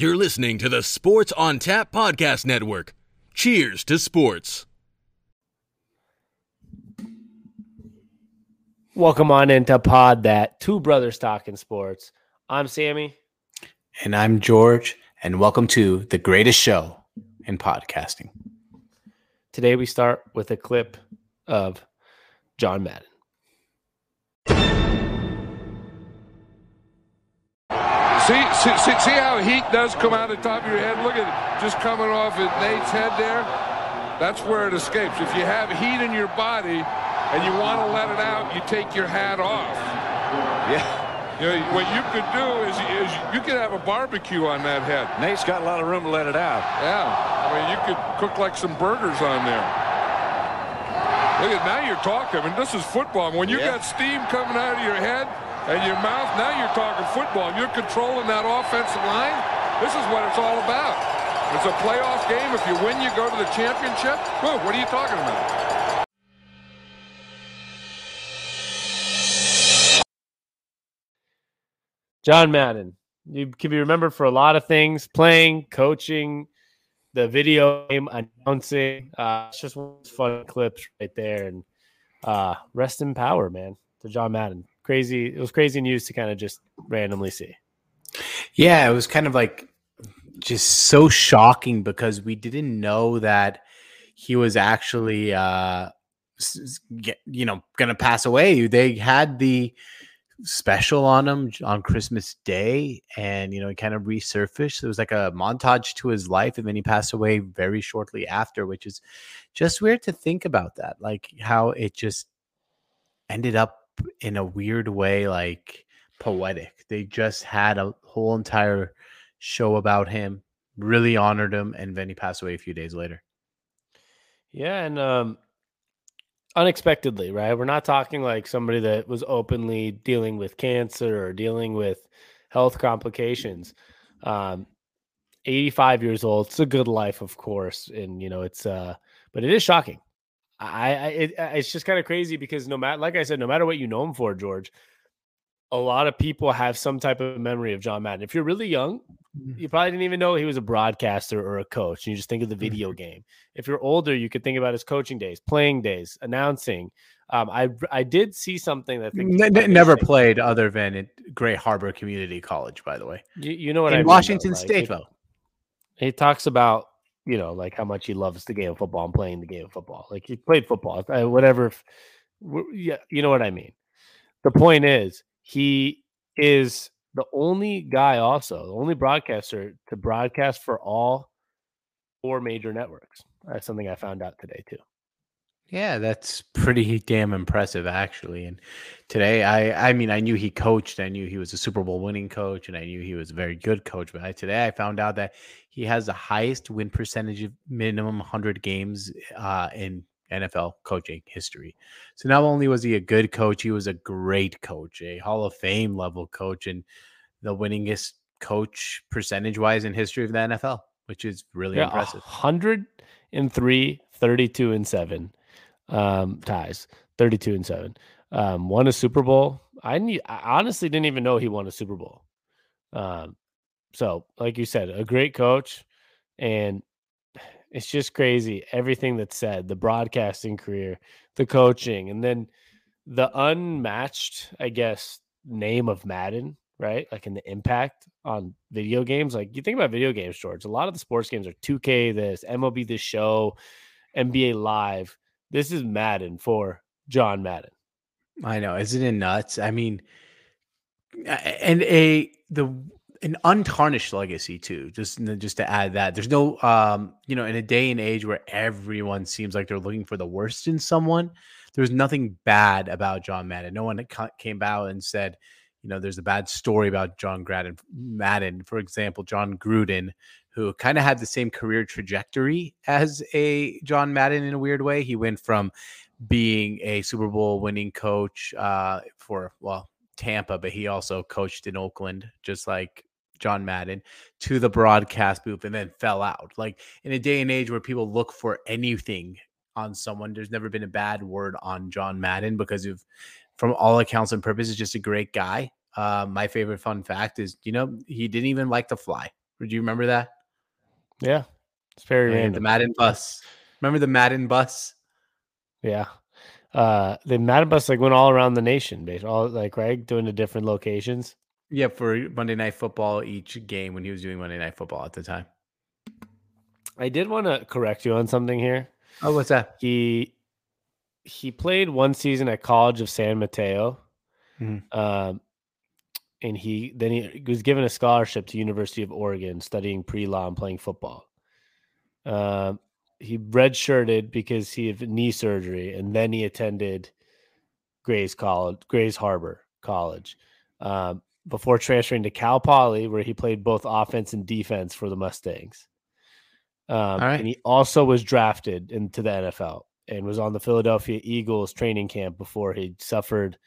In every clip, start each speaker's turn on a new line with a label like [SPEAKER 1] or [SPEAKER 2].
[SPEAKER 1] You're listening to the Sports on Tap Podcast Network. Cheers to sports.
[SPEAKER 2] Welcome on into Pod That, two brothers talking sports. I'm Sammy.
[SPEAKER 3] And I'm George, and welcome to the greatest show in podcasting.
[SPEAKER 2] Today we start with a clip of John Madden.
[SPEAKER 4] See, see, see, see how heat does come out of the top of your head? Look at it, just coming off at Nate's head there. That's where it escapes. If you have heat in your body and you want to let it out, you take your hat off.
[SPEAKER 5] Yeah.
[SPEAKER 4] You know, what you could do is, is you could have a barbecue on that head.
[SPEAKER 5] Nate's got a lot of room to let it out.
[SPEAKER 4] Yeah. I mean, you could cook like some burgers on there. Look at now you're talking. I mean, this is football. When you
[SPEAKER 5] Yeah.
[SPEAKER 4] got steam coming out of your head and your mouth, now you're talking football. You're controlling that offensive line. This is what it's all about. It's a playoff game. If you win, you go to the championship. Whoa, what are you talking about?
[SPEAKER 2] John Madden. You can be remembered for a lot of things playing, coaching, the video game announcing. Uh, it's just fun clips right there. And uh, rest in power, man, to John Madden. Crazy. It was crazy news to kind of just randomly see.
[SPEAKER 3] Yeah, it was kind of like just so shocking because we didn't know that he was actually, uh, you know, going to pass away. They had the special on him on Christmas Day, and you know, he kind of resurfaced. It was like a montage to his life, and then he passed away very shortly after, which is just weird to think about that, like how it just ended up in a weird way, like poetic. They just had a whole entire show about him, really honored him, and then he passed away a few days later.
[SPEAKER 2] Yeah, and um unexpectedly, right? We're not talking like somebody that was openly dealing with cancer or dealing with health complications. Um 85 years old. It's a good life, of course, and you know, it's uh but it is shocking. I, I it, uh, it's just kind of crazy because no matter like I said, no matter what you know him for, George, a lot of people have some type of memory of John Madden. If you're really young, mm-hmm. you probably didn't even know he was a broadcaster or a coach. You just think of the mm-hmm. video game. If you're older, you could think about his coaching days, playing days, announcing. Um, I I did see something that I think
[SPEAKER 3] N-
[SPEAKER 2] might
[SPEAKER 3] never played other than at Great Harbor Community College, by the way.
[SPEAKER 2] You, you know what
[SPEAKER 3] in
[SPEAKER 2] I mean, though,
[SPEAKER 3] Washington
[SPEAKER 2] like,
[SPEAKER 3] State, though.
[SPEAKER 2] he talks about you know like how much he loves the game of football and playing the game of football. Like he played football, uh, whatever. Yeah, you know what I mean. The point is, he is the only guy, also the only broadcaster to broadcast for all four major networks. That's something I found out today too.
[SPEAKER 3] Yeah, that's pretty damn impressive, actually. And today, I I mean, I knew he coached. I knew he was a Super Bowl winning coach, and I knew he was a very good coach. But I, today, I found out that he has the highest win percentage of minimum 100 games uh, in NFL coaching history. So not only was he a good coach, he was a great coach, a Hall of Fame level coach, and the winningest coach percentage wise in history of the NFL, which is really
[SPEAKER 2] Yeah,
[SPEAKER 3] impressive.
[SPEAKER 2] 103, 32 and 7 um, ties, 32 and 7. Um, won a Super Bowl. I need, I honestly didn't even know he won a Super Bowl. Um, so, like you said, a great coach. And it's just crazy everything that's said the broadcasting career, the coaching, and then the unmatched, I guess, name of Madden, right? Like in the impact on video games. Like you think about video games, George, a lot of the sports games are 2K, this, MLB, this show, NBA Live. This is Madden for John Madden.
[SPEAKER 3] I know, isn't it nuts? I mean, and a the an untarnished legacy too. Just just to add that, there's no um, you know, in a day and age where everyone seems like they're looking for the worst in someone, there's nothing bad about John Madden. No one came out and said, you know, there's a bad story about John Madden. Madden, for example, Jon Gruden, who kind of had the same career trajectory as a John Madden in a weird way. He went from being a Super Bowl winning coach uh, for well Tampa, but he also coached in Oakland, just like John Madden, to the broadcast booth, and then fell out. Like in a day and age where people look for anything on someone, there's never been a bad word on John Madden because of, from all accounts and purposes, just a great guy. Uh, my favorite fun fact is, you know, he didn't even like to fly. Would you remember that?
[SPEAKER 2] Yeah, it's very
[SPEAKER 3] Yeah, the. Madden bus. Remember the Madden bus?
[SPEAKER 2] Yeah. Uh the Madden bus like went all around the nation, based all like right, doing the different locations.
[SPEAKER 3] Yeah, for Monday Night Football each game when he was doing Monday Night Football at the time.
[SPEAKER 2] I did want to correct you on something here.
[SPEAKER 3] Oh, what's that?
[SPEAKER 2] He he played one season at College of San Mateo.
[SPEAKER 3] Mhm.
[SPEAKER 2] Um and he then he was given a scholarship to University of Oregon studying pre-law and playing football. Um he redshirted because he had knee surgery and then he attended Gray's College, Gray's Harbor College. Um, before transferring to Cal Poly, where he played both offense and defense for the Mustangs. Um,
[SPEAKER 3] right.
[SPEAKER 2] And he also was drafted into the NFL and was on the Philadelphia Eagles training camp before he suffered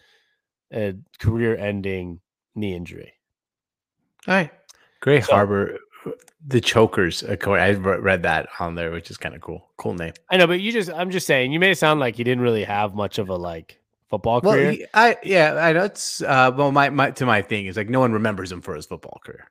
[SPEAKER 2] a career ending knee injury.
[SPEAKER 3] All right. Gray
[SPEAKER 2] So-
[SPEAKER 3] Harbor, the Chokers. I read that on there, which is kind of cool. Cool name.
[SPEAKER 2] I know, but you just, I'm just saying, you may sound like he didn't really have much of a like football
[SPEAKER 3] Well,
[SPEAKER 2] career.
[SPEAKER 3] I yeah, I know it's uh well my, my to my thing is like no one remembers him for his football career.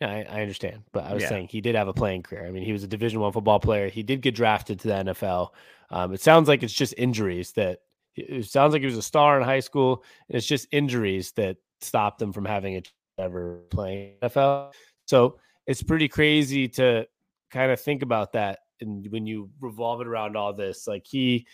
[SPEAKER 2] Yeah, I, I understand, but I was
[SPEAKER 3] Yeah.
[SPEAKER 2] saying he did have a playing career. I mean, he was a Division One football player. He did get drafted to the NFL. Um, it sounds like it's just injuries that. It sounds like he was a star in high school, and it's just injuries that stopped him from having a ever playing NFL. So it's pretty crazy to kind of think about that, and when you revolve it around all this, like he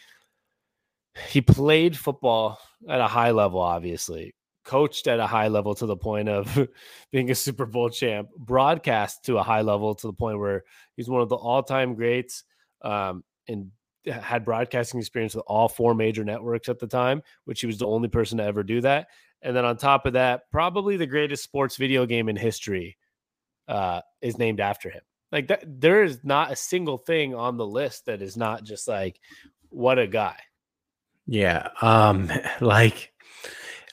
[SPEAKER 2] he played football at a high level, obviously, coached at a high level to the point of being a Super Bowl champ, broadcast to a high level to the point where he's one of the all-time greats, um, and had broadcasting experience with all four major networks at the time, which he was the only person to ever do that. And then on top of that, probably the greatest sports video game in history uh, is named after him. Like that, there is not a single thing on the list that is not just like, what a guy.
[SPEAKER 3] Yeah. Um like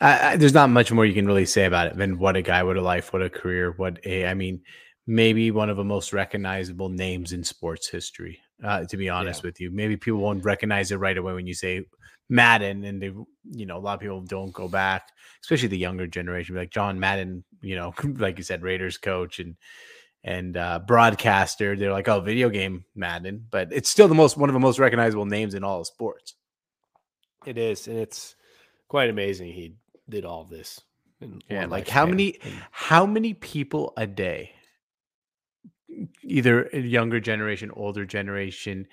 [SPEAKER 3] I, I, there's not much more you can really say about it than what a guy, what a life, what a career, what a I mean, maybe one of the most recognizable names in sports history. Uh, to be honest with you, maybe people won't recognize it right away when you say Madden, and they, you know, a lot of people don't go back, especially the younger generation, like John Madden, you know, like you said, Raiders coach and and uh, broadcaster. They're like, oh, video game Madden, but it's still the most one of the most recognizable names in all of sports.
[SPEAKER 2] It is, and it's quite amazing he did all this.
[SPEAKER 3] Yeah, like how many
[SPEAKER 2] And
[SPEAKER 3] how many people a day, either younger generation, older generation,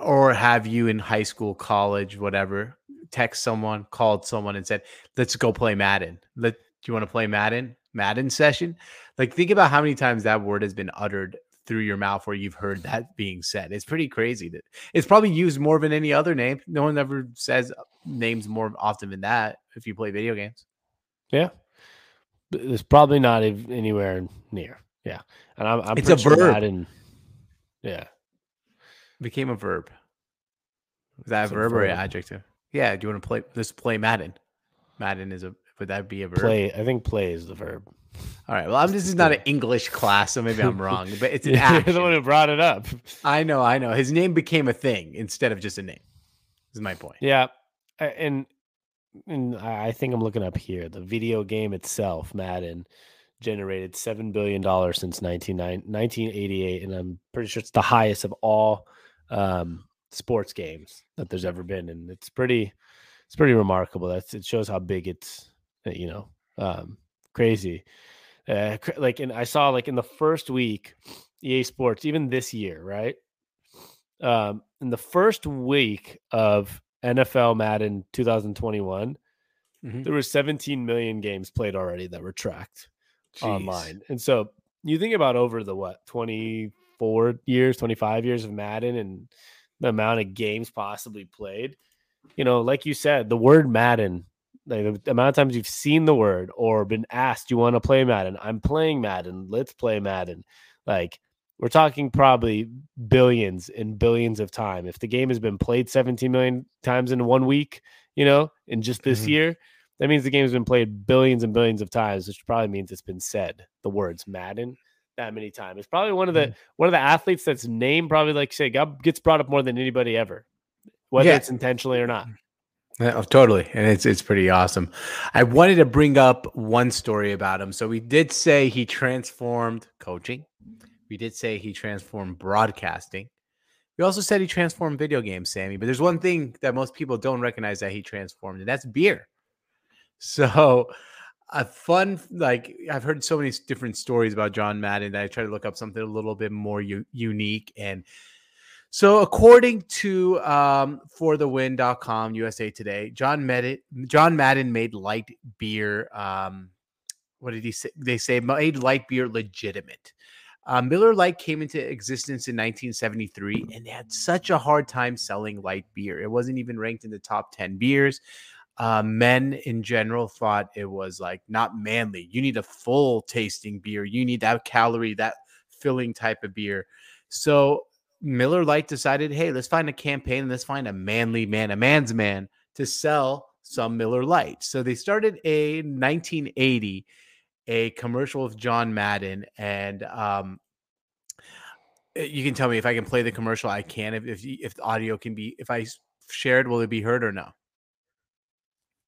[SPEAKER 3] or have you in high school, college, whatever, text someone, called someone, and said, "Let's go play Madden. Let do you want to play Madden? Madden session?" Like think about how many times that word has been uttered through your mouth where you've heard that being said. It's pretty crazy that it's probably used more than any other name. No one ever says uh, names more often than that if you play video games.
[SPEAKER 2] Yeah, it's probably not anywhere near. Yeah, and I'm, I'm
[SPEAKER 3] It's a
[SPEAKER 2] pretty sure
[SPEAKER 3] verb.
[SPEAKER 2] Yeah,
[SPEAKER 3] became a verb. Is that
[SPEAKER 2] It's
[SPEAKER 3] a
[SPEAKER 2] a
[SPEAKER 3] verb, or an adjective? Yeah. Do you want to play? Let's play Madden. Madden is a. Would that be a verb?
[SPEAKER 2] play. I think play is the verb.
[SPEAKER 3] All right. Well, I'm, this is not an English class, so maybe I'm wrong. But it's an
[SPEAKER 2] You're the one who brought it up.
[SPEAKER 3] I know. I know. His name became a thing instead of just a name. Is my point.
[SPEAKER 2] Yeah, and and I think I'm looking up here. The video game itself, Madden, generated seven billion dollars since 1989 1988, and I'm pretty sure it's the highest of all um, sports games that there's ever been, and it's pretty it's pretty remarkable. That's it shows how big it's you know um, crazy. Uh, like, and I saw like in the first week, EA Sports, even this year, right? Um, in the first week of NFL Madden 2021,
[SPEAKER 3] Mhm.
[SPEAKER 2] there were 17 million games played already that were tracked
[SPEAKER 3] Jeez.
[SPEAKER 2] online. And so you think about over the what 24 years, 25 years of Madden and the amount of games possibly played. You know, like you said, the word Madden, like the amount of times you've seen the word or been asked, you want to play Madden? I'm playing Madden. Let's play Madden. Like we're talking probably billions and billions of time. If the game has been played 17 million times in one week, you know, in just this
[SPEAKER 3] Mhm.
[SPEAKER 2] year, that means the game's been played billions and billions of times, which probably means it's been said the words Madden that many times. It's probably one of the one of the athletes that's named probably like say God gets brought up more than anybody ever, whether
[SPEAKER 3] Yeah.
[SPEAKER 2] it's intentionally or not.
[SPEAKER 3] Yeah, oh, totally, and it's it's pretty awesome. I wanted to bring up one story about him. So we did say he transformed coaching. We did say he transformed broadcasting. We also said he transformed video games, Sammy. But there's one thing that most people don't recognize that he transformed, and that's beer. So a fun like I've heard so many different stories about John Madden that I try to look up something a little bit more u- unique and so, according to um, forthewin.com, USA Today, John Madden, John Madden made light beer. Um, what did he say? They say made light beer legitimate. Uh, Miller Lite came into existence in 1973 and they had such a hard time selling light beer. It wasn't even ranked in the top 10 beers. Uh, men in general thought it was like not manly. You need a full tasting beer. You need that calorie, that filling type of beer. So Miller Lite decided, hey, let's find a campaign and let's find a manly man, a man's man to sell some Miller Lite. So they started a 1980 a commercial with John Madden, and um, eh, you can tell me if I can play the commercial. I can if if, if the audio can be if I shared, will it be heard or no?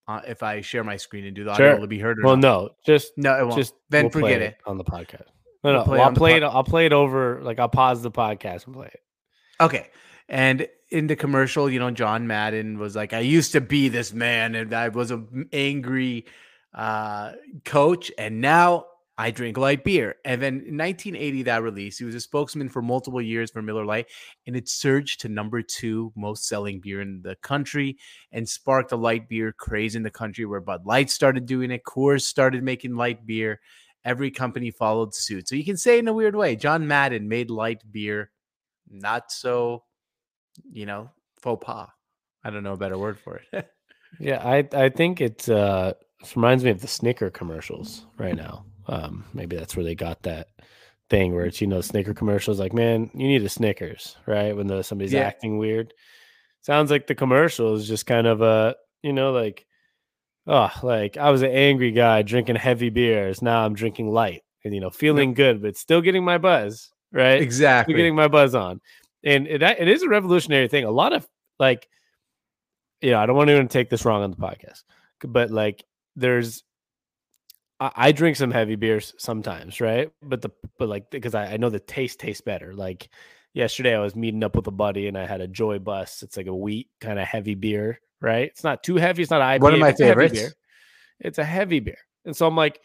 [SPEAKER 3] Uh, if I share my screen and do the audio,
[SPEAKER 2] Sure.
[SPEAKER 3] will it be heard or
[SPEAKER 2] Well,
[SPEAKER 3] no?
[SPEAKER 2] no, just
[SPEAKER 3] No, it won't.
[SPEAKER 2] just
[SPEAKER 3] then
[SPEAKER 2] we'll
[SPEAKER 3] forget it.
[SPEAKER 2] on the podcast. No, no,
[SPEAKER 3] We'll play
[SPEAKER 2] well, I'll play
[SPEAKER 3] pod-
[SPEAKER 2] it. I'll play it over. Like I'll pause the podcast and play it.
[SPEAKER 3] Okay. And in the commercial, you know, John Madden was like, I used to be this man and I was an angry uh, coach. And now I drink light beer. And then in 1980, that release, he was a spokesman for multiple years for Miller Lite. And it surged to number two most selling beer in the country and sparked a light beer craze in the country where Bud Light started doing it. Coors started making light beer. Every company followed suit. So you can say in a weird way, John Madden made light beer not so, you know, faux pas. I don't know a better word for it.
[SPEAKER 2] Yeah, I I think it's uh it reminds me of the Snicker commercials right now. Um, maybe that's where they got that thing where it's you know Snicker commercials like man you need a Snickers right when the somebody's
[SPEAKER 3] Yeah.
[SPEAKER 2] acting weird. Sounds like the commercial is just kind of a you know like oh like I was an angry guy drinking heavy beers now I'm drinking light and you know feeling good but still getting my buzz right Still
[SPEAKER 3] exactly.
[SPEAKER 2] getting my buzz on. And it, it is a revolutionary thing. A lot of like, you know, I don't want anyone to take this wrong on the podcast, but like, there's, I, I drink some heavy beers sometimes, right? But the, but like, because I, I know the taste tastes better. Like yesterday, I was meeting up with a buddy and I had a Joy Bus. It's like a wheat kind of heavy beer, right? It's not too heavy. It's not IPA.
[SPEAKER 3] One of my
[SPEAKER 2] it's
[SPEAKER 3] favorites.
[SPEAKER 2] beer. It's a heavy beer. And so I'm like,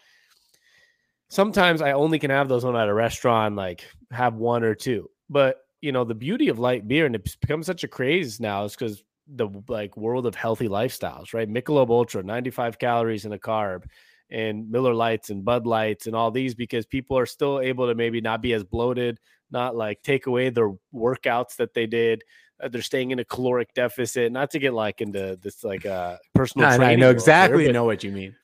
[SPEAKER 2] sometimes I only can have those when I'm at a restaurant, like have one or two. But you know, the beauty of light beer, and it's become such a craze now, is because the like world of healthy lifestyles, right? Michelob Ultra, 95 calories and a carb, and Miller Lites and Bud Lights and all these, because people are still able to maybe not be as bloated, not like take away their workouts that they did. Uh, they're staying in a caloric deficit, not to get like into this like uh personal.
[SPEAKER 3] I, I know exactly
[SPEAKER 2] but-
[SPEAKER 3] know what you mean.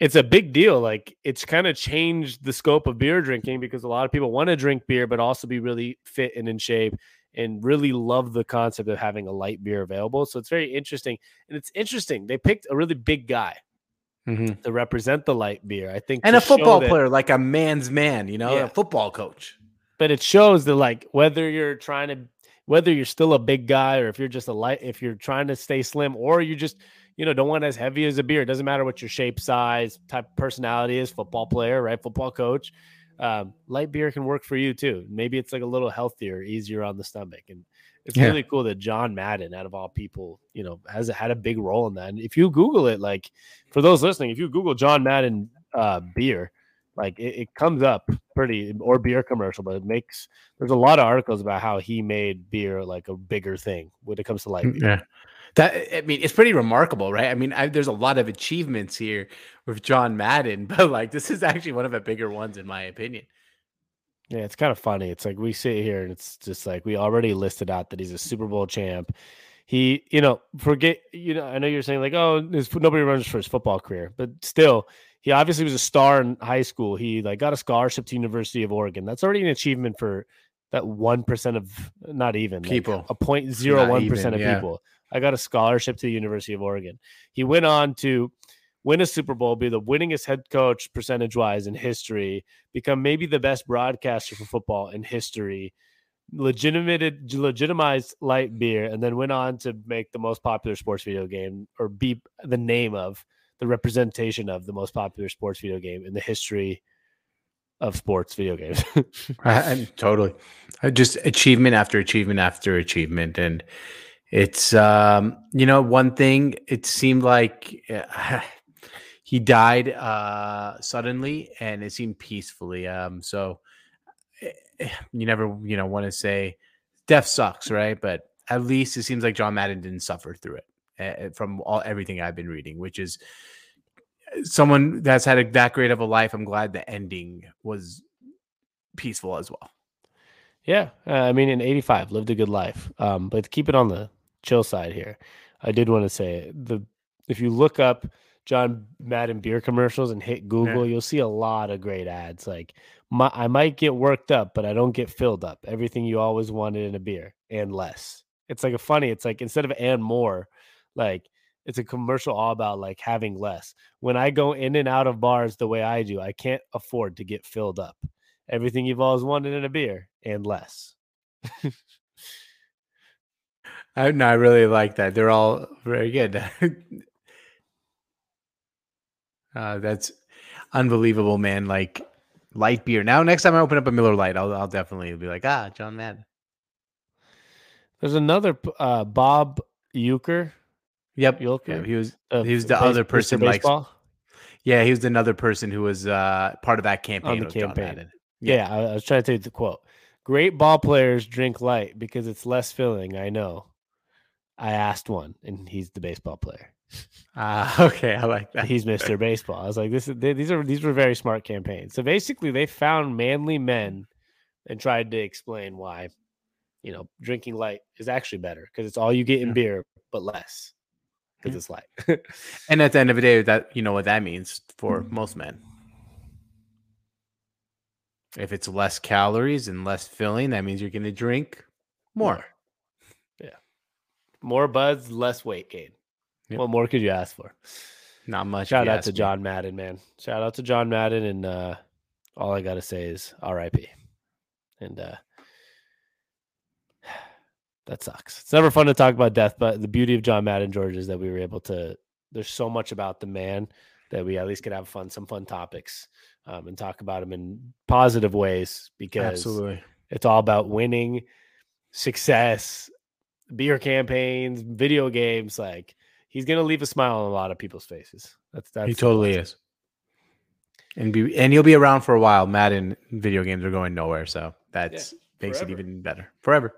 [SPEAKER 2] it's a big deal. Like it's kind of changed the scope of beer drinking because a lot of people want to drink beer, but also be really fit and in shape and really love the concept of having a light beer available. So it's very interesting. And it's interesting. They picked a really big guy
[SPEAKER 3] Mhm.
[SPEAKER 2] to represent the light beer. I think
[SPEAKER 3] And a football
[SPEAKER 2] that-
[SPEAKER 3] player, like a man's man, you know,
[SPEAKER 2] Yeah.
[SPEAKER 3] a football coach.
[SPEAKER 2] but it shows that like whether you're trying to whether you're still a big guy or if you're just a light if you're trying to stay slim or you just you know don't want as heavy as a beer it doesn't matter what your shape size type of personality is football player right football coach um, light beer can work for you too maybe it's like a little healthier easier on the stomach and it's
[SPEAKER 3] Yeah.
[SPEAKER 2] really cool that john madden out of all people you know has had a big role in that and if you google it like for those listening if you google john madden uh, beer like it, it comes up pretty or beer commercial but it makes there's a lot of articles about how he made beer like a bigger thing when it comes to light hmm, beer.
[SPEAKER 3] Yeah. That I mean, it's pretty remarkable, right? I mean, I, there's a lot of achievements here with John Madden, but like this is actually one of the bigger ones in my opinion.
[SPEAKER 2] Yeah, it's kind of funny. It's like we sit here and it's just like we already listed out that he's a Super Bowl champ. He, you know, forget, you know, I know you're saying like, oh, nobody runs for his football career, but still, he obviously was a star in high school. He like got a scholarship to University of Oregon. That's already an achievement for that one percent of not even like,
[SPEAKER 3] People.
[SPEAKER 2] a point zero one percent of
[SPEAKER 3] yeah.
[SPEAKER 2] people. I got a scholarship to the University of Oregon. He went on to win a Super Bowl, be the winningest head coach percentage wise in history, become maybe the best broadcaster for football in history, legitimated legitimized light beer and then went on to make the most popular sports video game or be the name of the representation of the most popular sports video game in the history of sports video games.
[SPEAKER 3] I, totally. Uh, Just achievement after achievement after achievement. And it's, um, you know, one thing, it seemed like uh, he died uh, suddenly and it seemed peacefully. Um, so eh, you never, you know, want to say death sucks, right? But at least it seems like John Madden didn't suffer through it uh, from all everything I've been reading, which is someone that's had a, that great of a life. I'm glad the ending was peaceful as well.
[SPEAKER 2] Yeah, uh, I mean, in '85, lived a good life. Um, but to keep it on the chill side here, I did want to say the if you look up John Madden beer commercials and hit Google, you'll see a lot of great ads. Like my, I might get worked up, but I don't get filled up. Everything you always wanted in a beer and less. It's like a funny. It's like instead of and more, like it's a commercial all about like having less. When I go in and out of bars the way I do, I can't afford to get filled up. Everything you've always wanted in a beer and less.
[SPEAKER 3] I no, I really like that. They're all very good. uh, that's unbelievable, man. Like light beer. Now, next time I open up a Miller Lite, I'll I'll definitely be like, ah, John Madden.
[SPEAKER 2] There's another uh, Bob Uecker.
[SPEAKER 3] Yep, yeah, he was.
[SPEAKER 2] uh,
[SPEAKER 3] He was the
[SPEAKER 2] base-
[SPEAKER 3] other person, like- Yeah, he was another person who was uh, part of that campaign.
[SPEAKER 2] the campaign.
[SPEAKER 3] Madden.
[SPEAKER 2] Yeah, I, was trying to take the quote. Great ball players drink light because it's less filling. I know. I asked one, and he's the baseball player.
[SPEAKER 3] Ah, okay, I like that.
[SPEAKER 2] He's Mr. Baseball. I was like, this is they, these are these were very smart campaigns. So basically, they found manly men and tried to explain why, you know, drinking light is actually better because it's all you get in
[SPEAKER 3] Yeah.
[SPEAKER 2] beer, but less because it's light.
[SPEAKER 3] And at the end of the day, that you know what that means for
[SPEAKER 2] Mm-hmm.
[SPEAKER 3] most men. If it's less calories and less filling, that means you're going to drink more.
[SPEAKER 2] Yeah. More buds, less weight gain.
[SPEAKER 3] Yep.
[SPEAKER 2] What more could you ask for?
[SPEAKER 3] Not much.
[SPEAKER 2] Shout out to
[SPEAKER 3] me.
[SPEAKER 2] John Madden, man. Shout out to John Madden, and uh, all I gotta say is R.I.P. And uh, that sucks. It's never fun to talk about death, but the beauty of John Madden, George, is that we were able to. There's so much about the man that we at least could have fun, some fun topics, um, and talk about him in positive ways because
[SPEAKER 3] Absolutely.
[SPEAKER 2] it's all about winning, success, beer campaigns, video games. Like he's gonna leave a smile on a lot of people's faces. That's that's
[SPEAKER 3] he totally is. And be and he'll be around for a while. Madden video games are going nowhere, so that's makes it even better. Forever.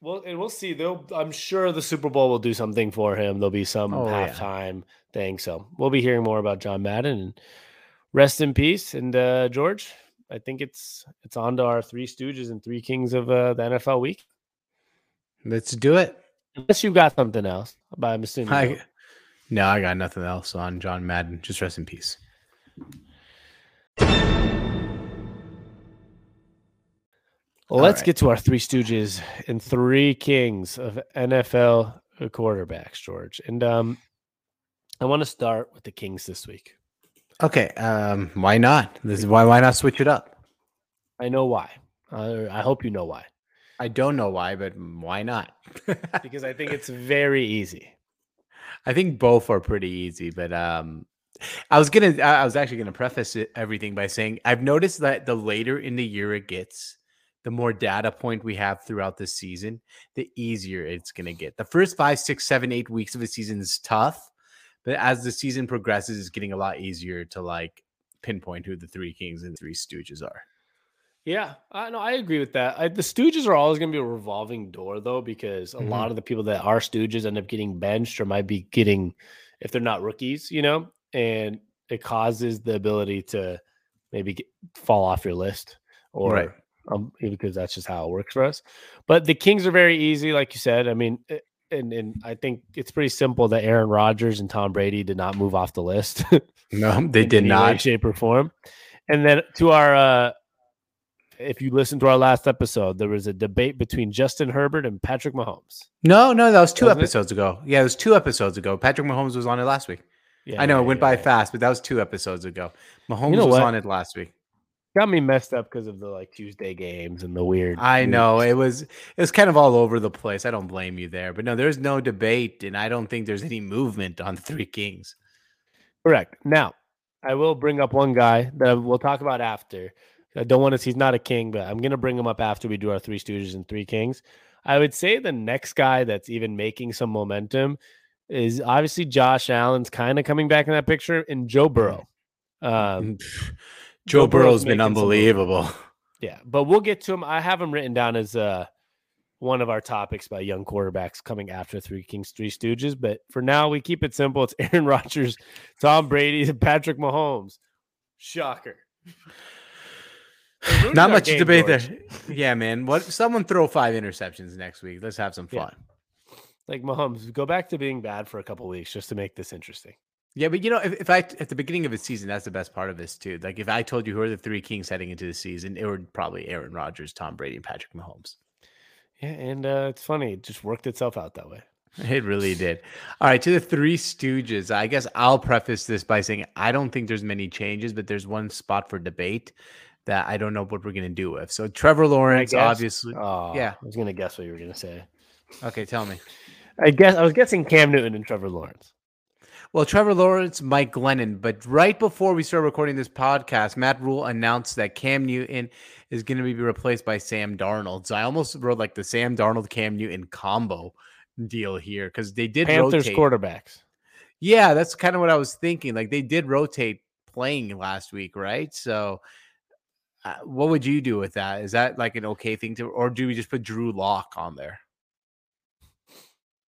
[SPEAKER 2] Well, and we'll see. They'll. I'm sure the Super Bowl will do something for him. There'll be some
[SPEAKER 3] Oh, yeah.
[SPEAKER 2] halftime thing. So we'll be hearing more about John Madden. And rest in peace. And uh, George, I think it's it's on to our three Stooges and three Kings of uh, the NFL week.
[SPEAKER 3] Let's do it.
[SPEAKER 2] Unless you've got something else, but I'm assuming.
[SPEAKER 3] I, no, I got nothing else on John Madden. Just rest in peace.
[SPEAKER 2] Let's
[SPEAKER 3] right.
[SPEAKER 2] get to our three Stooges and three Kings of NFL quarterbacks, George. And um, I want to start with the Kings this week.
[SPEAKER 3] Okay. Um, why not? This is why why not switch it up?
[SPEAKER 2] I know why. Uh, I hope you know why.
[SPEAKER 3] I don't know why, but why not?
[SPEAKER 2] Because I think it's very easy.
[SPEAKER 3] I think both are pretty easy, but um, I was gonna, I I was actually gonna preface it, everything by saying I've noticed that the later in the year it gets, the more data point we have throughout the season, the easier it's gonna get. The first five, six, seven, eight weeks of a season is tough, but as the season progresses, it's getting a lot easier to like pinpoint who the three kings and three stooges are.
[SPEAKER 2] Yeah, I know. I agree with that. I, the Stooges are always going to be a revolving door, though, because a
[SPEAKER 3] Mhm.
[SPEAKER 2] lot of the people that are Stooges end up getting benched or might be getting, if they're not rookies, you know, and it causes the ability to maybe get, fall off your list or
[SPEAKER 3] Right.
[SPEAKER 2] Um, because that's just how it works for us. But the Kings are very easy, like you said. I mean, eh, and and I think it's pretty simple that Aaron Rodgers and Tom Brady did not move off the list.
[SPEAKER 3] No, they did
[SPEAKER 2] any way,
[SPEAKER 3] not.
[SPEAKER 2] shape, or form. And then to our, uh, if you listen to our last episode, there was a debate between Justin Herbert and Patrick Mahomes.
[SPEAKER 3] No, no, that was 2
[SPEAKER 2] Wasn't it?
[SPEAKER 3] episodes ago. Yeah, it was two episodes ago. Patrick Mahomes was on it last week.
[SPEAKER 2] Yeah,
[SPEAKER 3] I know
[SPEAKER 2] yeah,
[SPEAKER 3] it went
[SPEAKER 2] yeah,
[SPEAKER 3] by fast, but that was two episodes ago. Mahomes
[SPEAKER 2] know
[SPEAKER 3] was
[SPEAKER 2] what?
[SPEAKER 3] on it last week.
[SPEAKER 2] Got me messed up because of the like Tuesday games and the weird.
[SPEAKER 3] I
[SPEAKER 2] weird-
[SPEAKER 3] know it was it was kind of all over the place. I don't blame you there, but no, there's no debate, and I don't think there's any movement on the Three Kings.
[SPEAKER 2] Correct. Now, I will bring up one guy that we'll talk about after. I don't want to. He's not a king, but I'm gonna bring him up after we do our three Stooges and three Kings. I would say the next guy that's even making some momentum is obviously Josh Allen's kind of coming back in that picture, and Joe Burrow. Um,
[SPEAKER 3] Joe,
[SPEAKER 2] Joe Burrow's
[SPEAKER 3] Burrow's been unbelievable.
[SPEAKER 2] Yeah, but we'll get to him. I have him written down as uh one of our topics by young quarterbacks coming after Three Kings, Three Stooges. But for now, we keep it simple. It's Aaron Rodgers, Tom Brady, and Patrick Mahomes. Shocker.
[SPEAKER 3] Not much to
[SPEAKER 2] game,
[SPEAKER 3] debate
[SPEAKER 2] George.
[SPEAKER 3] there. Yeah, man. What? Someone throw five interceptions next week. Let's have some
[SPEAKER 2] Yeah.
[SPEAKER 3] fun.
[SPEAKER 2] Like Mahomes, go back to being bad for a couple weeks just to make this interesting.
[SPEAKER 3] Yeah, but you know, if, if I at the beginning of a season, that's the best part of this too. Like if I told you who are the three kings heading into the season, it would probably Aaron Rodgers, Tom Brady, and Patrick Mahomes.
[SPEAKER 2] Yeah, and uh, it's funny. It just worked itself out that way.
[SPEAKER 3] It really did. All right, to the three stooges. I guess I'll preface this by saying I don't think there's many changes, but there's one spot for debate that I don't know what we're gonna do with. So Trevor Lawrence, obviously.
[SPEAKER 2] Oh,
[SPEAKER 3] Yeah.
[SPEAKER 2] I was gonna guess what you were gonna say.
[SPEAKER 3] Okay, tell me.
[SPEAKER 2] I guess I was guessing Cam Newton and Trevor Lawrence.
[SPEAKER 3] Well, Trevor Lawrence, Mike Glennon, but right before we start recording this podcast, Matt Rhule announced that Cam Newton is going to be replaced by Sam Darnold. So I almost wrote like the Sam Darnold Cam Newton combo deal here because they did
[SPEAKER 2] Panthers
[SPEAKER 3] rotate.
[SPEAKER 2] quarterbacks.
[SPEAKER 3] Yeah, that's kind of what I was thinking. Like they did rotate playing last week, right? So, uh, what would you do with that? Is that like an okay thing to, or do we just put Drew Lock on there?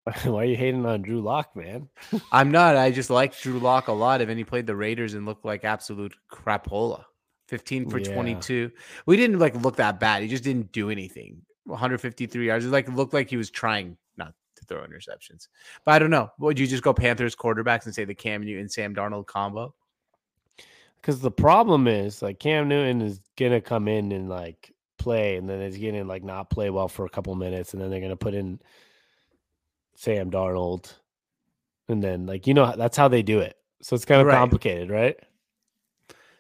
[SPEAKER 2] Why are you hating on Drew Lock, man?
[SPEAKER 3] I'm not. I just like Drew Lock a lot. And then he played the Raiders and looked like absolute crapola. 15 for
[SPEAKER 2] Yeah.
[SPEAKER 3] 22. We didn't like look that bad. He just didn't do anything. 153 yards. It like looked like he was trying not to throw interceptions. But I don't know. Would you just go Panthers quarterbacks and say the Cam Newton Sam Darnold combo?
[SPEAKER 2] Because the problem is like Cam Newton is gonna come in and like play, and then he's gonna like not play well for a couple minutes, and then they're gonna put in Sam Darnold, and then like you know that's how they do it. So it's kind of
[SPEAKER 3] Right.
[SPEAKER 2] complicated, right?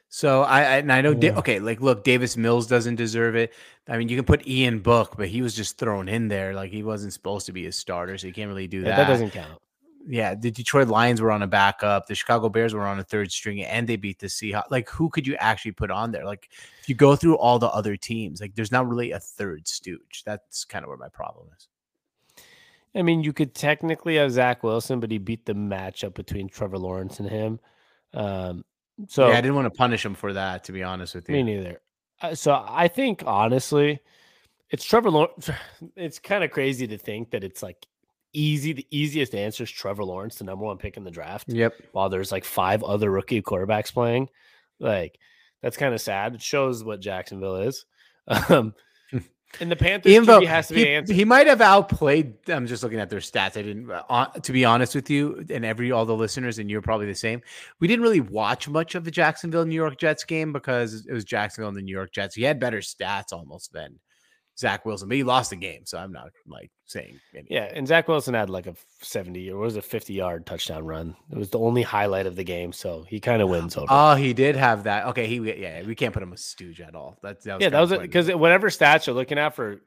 [SPEAKER 3] So I, I and I know Da- okay, like look, Davis Mills doesn't deserve it. I mean, you can put Ian Book, but he was just thrown in there like he wasn't supposed to be a starter, so you can't really do
[SPEAKER 2] Yeah,
[SPEAKER 3] that.
[SPEAKER 2] that doesn't count.
[SPEAKER 3] yeah, the Detroit Lions were on a backup. The Chicago Bears were on a third string, and they beat the Seahawks. Like, who could you actually put on there? Like, if you go through all the other teams, like, there's not really a third stooge. That's kind of where my problem is.
[SPEAKER 2] I mean, you could technically have Zach Wilson, but he beat the matchup between Trevor Lawrence and him. Um, so
[SPEAKER 3] yeah, I didn't want to punish him for that, to be honest with you.
[SPEAKER 2] Me neither. Uh, So I think honestly, it's Trevor Lawrence. It's kind of crazy to think that it's like easy. The easiest answer is Trevor Lawrence, the number one pick in the draft.
[SPEAKER 3] Yep.
[SPEAKER 2] While there's like five other rookie quarterbacks playing, like that's kind of sad. It shows what Jacksonville is. Um, and the Panthers has to be
[SPEAKER 3] he,
[SPEAKER 2] the answer.
[SPEAKER 3] he might have outplayed. I'm just looking at their stats. I didn't, uh, to be honest with you, and every all the listeners, and you're probably the same. We didn't really watch much of the Jacksonville New York Jets game because it was Jacksonville and the New York Jets. He had better stats almost than Zach Wilson, but he lost the game. So I'm not like saying. Anything.
[SPEAKER 2] Yeah, and Zach Wilson had like a 70 or was a 50 yard touchdown run. It was the only highlight of the game, so he kind of wins over.
[SPEAKER 3] Oh, he did have that. Okay, he yeah, we can't put him a stooge at all. That's that was
[SPEAKER 2] yeah, that was because whatever stats you're looking at for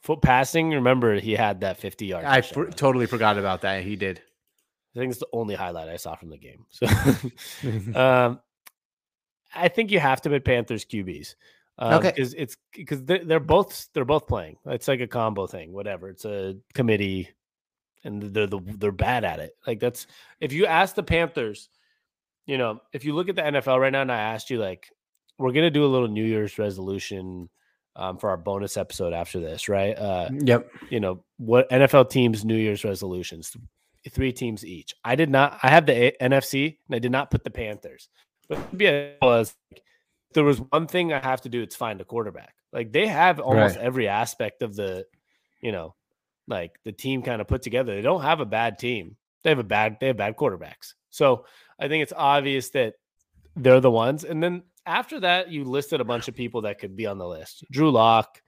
[SPEAKER 2] foot passing, remember he had that 50 yard.
[SPEAKER 3] I for, totally forgot about that. He did.
[SPEAKER 2] I think it's the only highlight I saw from the game. So, um, I think you have to put Panthers QBs. Um,
[SPEAKER 3] Okay.
[SPEAKER 2] because it's because they're, they're both they're both playing. It's like a combo thing, whatever. It's a committee, and they're the they're bad at it. Like that's if you ask the Panthers, you know, if you look at the NFL right now, and I asked you like, we're gonna do a little New Year's resolution um, for our bonus episode after this, right? Uh,
[SPEAKER 3] yep.
[SPEAKER 2] you know what NFL teams New Year's resolutions, three teams each. I did not. I have the A- NFC, and I did not put the Panthers. But yeah, was like, there was one thing I have to do. It's find a quarterback. Like they have almost
[SPEAKER 3] Right.
[SPEAKER 2] every aspect of the, you know, like the team kind of put together. They don't have a bad team. They have a bad. They have bad quarterbacks. So I think it's obvious that they're the ones. And then after that, you listed a bunch of people that could be on the list. Drew Lock,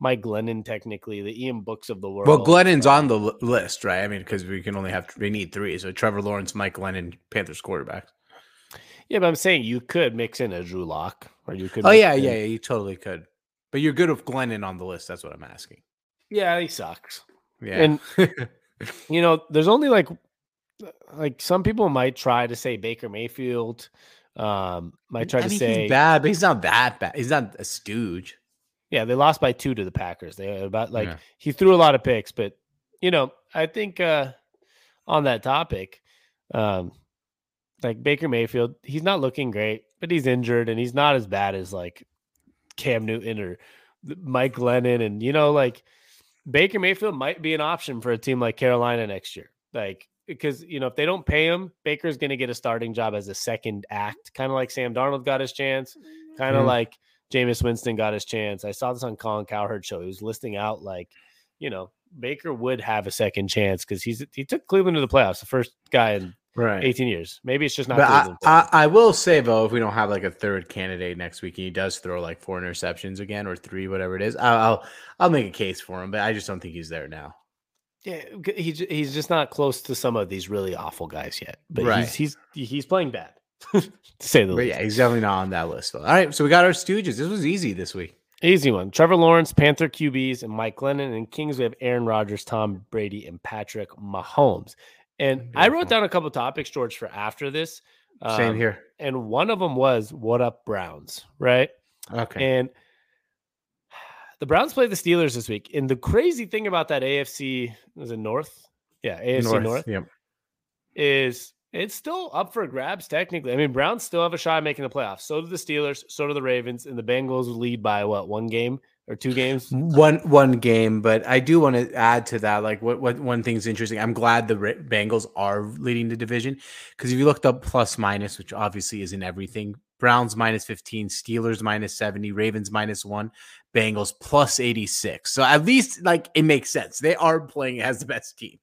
[SPEAKER 2] Mike Glennon, technically the Ian Books of the world.
[SPEAKER 3] Well, Glennon's
[SPEAKER 2] uh,
[SPEAKER 3] on the li- list, right? I mean, because we can only have we need three. So Trevor Lawrence, Mike Glennon, Panthers quarterback.
[SPEAKER 2] Yeah, but I'm saying you could mix in a Drew Lock, or you could.
[SPEAKER 3] Oh yeah,
[SPEAKER 2] in-
[SPEAKER 3] yeah, yeah, you totally could. But you're good with Glennon on the list. That's what I'm asking.
[SPEAKER 2] yeah. He sucks.
[SPEAKER 3] Yeah.
[SPEAKER 2] And you know, there's only like like some people might try to say Baker Mayfield. Um, might try
[SPEAKER 3] I
[SPEAKER 2] to say
[SPEAKER 3] he's bad, but he's not that bad. He's not a stooge.
[SPEAKER 2] Yeah, they lost by two to the Packers. They about like
[SPEAKER 3] Yeah.
[SPEAKER 2] he threw a lot of picks, but you know, I think uh on that topic, um like Baker Mayfield, he's not looking great, but he's injured and he's not as bad as like Cam Newton or Mike Glennon and you know, like Baker Mayfield might be an option for a team like Carolina next year. Like because you know, if they don't pay him, Baker's gonna get a starting job as a second act, kind of like Sam Darnold got his chance, kind of
[SPEAKER 3] Mhm.
[SPEAKER 2] like Jameis Winston got his chance. I saw this on Colin Cowherd show. He was listing out like, you know, Baker would have a second chance because he's he took Cleveland to the playoffs, the first guy in
[SPEAKER 3] Right.
[SPEAKER 2] 18 years. Maybe it's just not
[SPEAKER 3] But I, I, I will say though, if we don't have like a third candidate next week, and he does throw like four interceptions again or three, whatever it is, I'll I'll, I'll make a case for him. But I just don't think he's there now.
[SPEAKER 2] yeah, g- he's he's just not close to some of these really awful guys yet. But
[SPEAKER 3] Right.
[SPEAKER 2] he's he's he's playing bad, to say the
[SPEAKER 3] But
[SPEAKER 2] least.
[SPEAKER 3] yeah, he's definitely not on that list though. All right, so we got our Stooges. This was easy this week.
[SPEAKER 2] Easy one. Trevor Lawrence, Panther QBs, and Mike Glennon. And Kings, we have Aaron Rodgers, Tom Brady, and Patrick Mahomes. And I wrote down a couple topics, George, for after this.
[SPEAKER 3] Same
[SPEAKER 2] Um,
[SPEAKER 3] here.
[SPEAKER 2] And one of them was what up Browns, right?
[SPEAKER 3] Okay.
[SPEAKER 2] And the Browns play the Steelers this week. And the crazy thing about that AFC was it North? Yeah, AFC North,
[SPEAKER 3] Yep.
[SPEAKER 2] is it's still up for grabs technically. I mean, Browns still have a shot at making the playoffs. So do the Steelers, so do the Ravens, and the Bengals lead by what, one game or two games?
[SPEAKER 3] One one game, but I do want to add to that. Like, what what one thing's interesting. I'm glad the Bengals are leading the division because if you looked up plus minus, which obviously isn't everything, Browns minus 15, Steelers minus 70, Ravens minus one, Bengals plus 86. So at least like it makes sense. They are playing as the best team.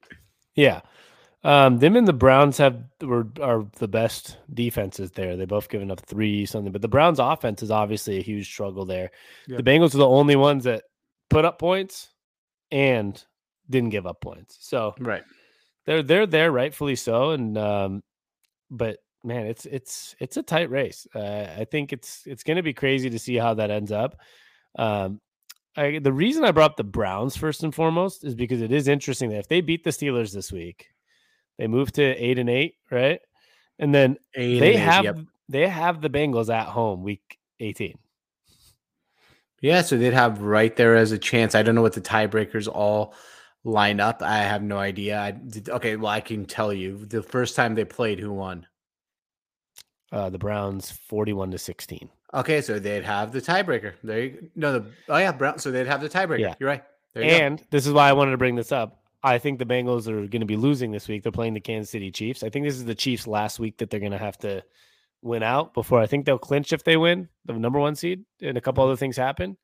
[SPEAKER 2] Yeah. Um, them and the Browns have were are the best defenses there. They both given up three something, but the Browns offense is obviously a huge struggle there.
[SPEAKER 3] Yep.
[SPEAKER 2] The Bengals are the only ones that put up points and didn't give up points. So
[SPEAKER 3] Right.
[SPEAKER 2] they're they're there rightfully so. And um, but man, it's it's it's a tight race. Uh, I think it's it's going to be crazy to see how that ends up. Um, I, the reason I brought up the Browns first and foremost is because it is interesting that if they beat the Steelers this week, they move to eight and eight, right? And then
[SPEAKER 3] Eight
[SPEAKER 2] they
[SPEAKER 3] and eight,
[SPEAKER 2] have
[SPEAKER 3] yep.
[SPEAKER 2] they have the Bengals at home week eighteen.
[SPEAKER 3] Yeah, so they'd have right there as a chance. I don't know what the tiebreakers all line up. I have no idea. I did, okay, well, I can tell you the first time they played, who won?
[SPEAKER 2] Uh, the Browns forty-one to sixteen.
[SPEAKER 3] Okay, so they'd have the tiebreaker. There you no, the oh yeah, Brown. So they'd have the tiebreaker.
[SPEAKER 2] Yeah.
[SPEAKER 3] You're right. There you go.
[SPEAKER 2] And this is why I wanted to bring this up. I think the Bengals are going to be losing this week. They're playing the Kansas City Chiefs. I think this is the Chiefs' last week that they're going to have to win out before I think they'll clinch if they win the number one seed, and a couple other things happen.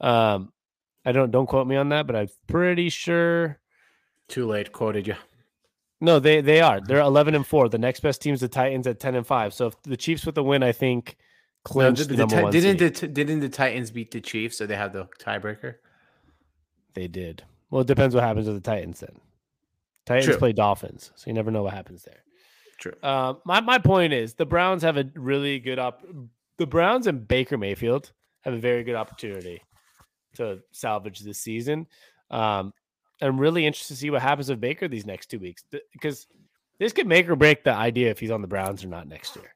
[SPEAKER 2] Um, I don't don't quote me on that, but I'm pretty sure.
[SPEAKER 3] Too late. Quoted you.
[SPEAKER 2] No, they they are. They're 11 and four. The next best team's the Titans at 10 and five. So if the Chiefs with the win, I think
[SPEAKER 3] No,
[SPEAKER 2] clinch
[SPEAKER 3] the-
[SPEAKER 2] the,
[SPEAKER 3] the
[SPEAKER 2] number one
[SPEAKER 3] didn't
[SPEAKER 2] seed.
[SPEAKER 3] the, didn't the Titans beat the Chiefs, so they have the tiebreaker?
[SPEAKER 2] They did. Well, it depends what happens with the Titans then. Titans
[SPEAKER 3] True.
[SPEAKER 2] play Dolphins, so you never know what happens there.
[SPEAKER 3] True.
[SPEAKER 2] Uh, my my point is the Browns have a really good op. The Browns and Baker Mayfield have a very good opportunity to salvage this season. Um, I'm really interested to see what happens with Baker these next two weeks because this could make or break the idea if he's on the Browns or not next year.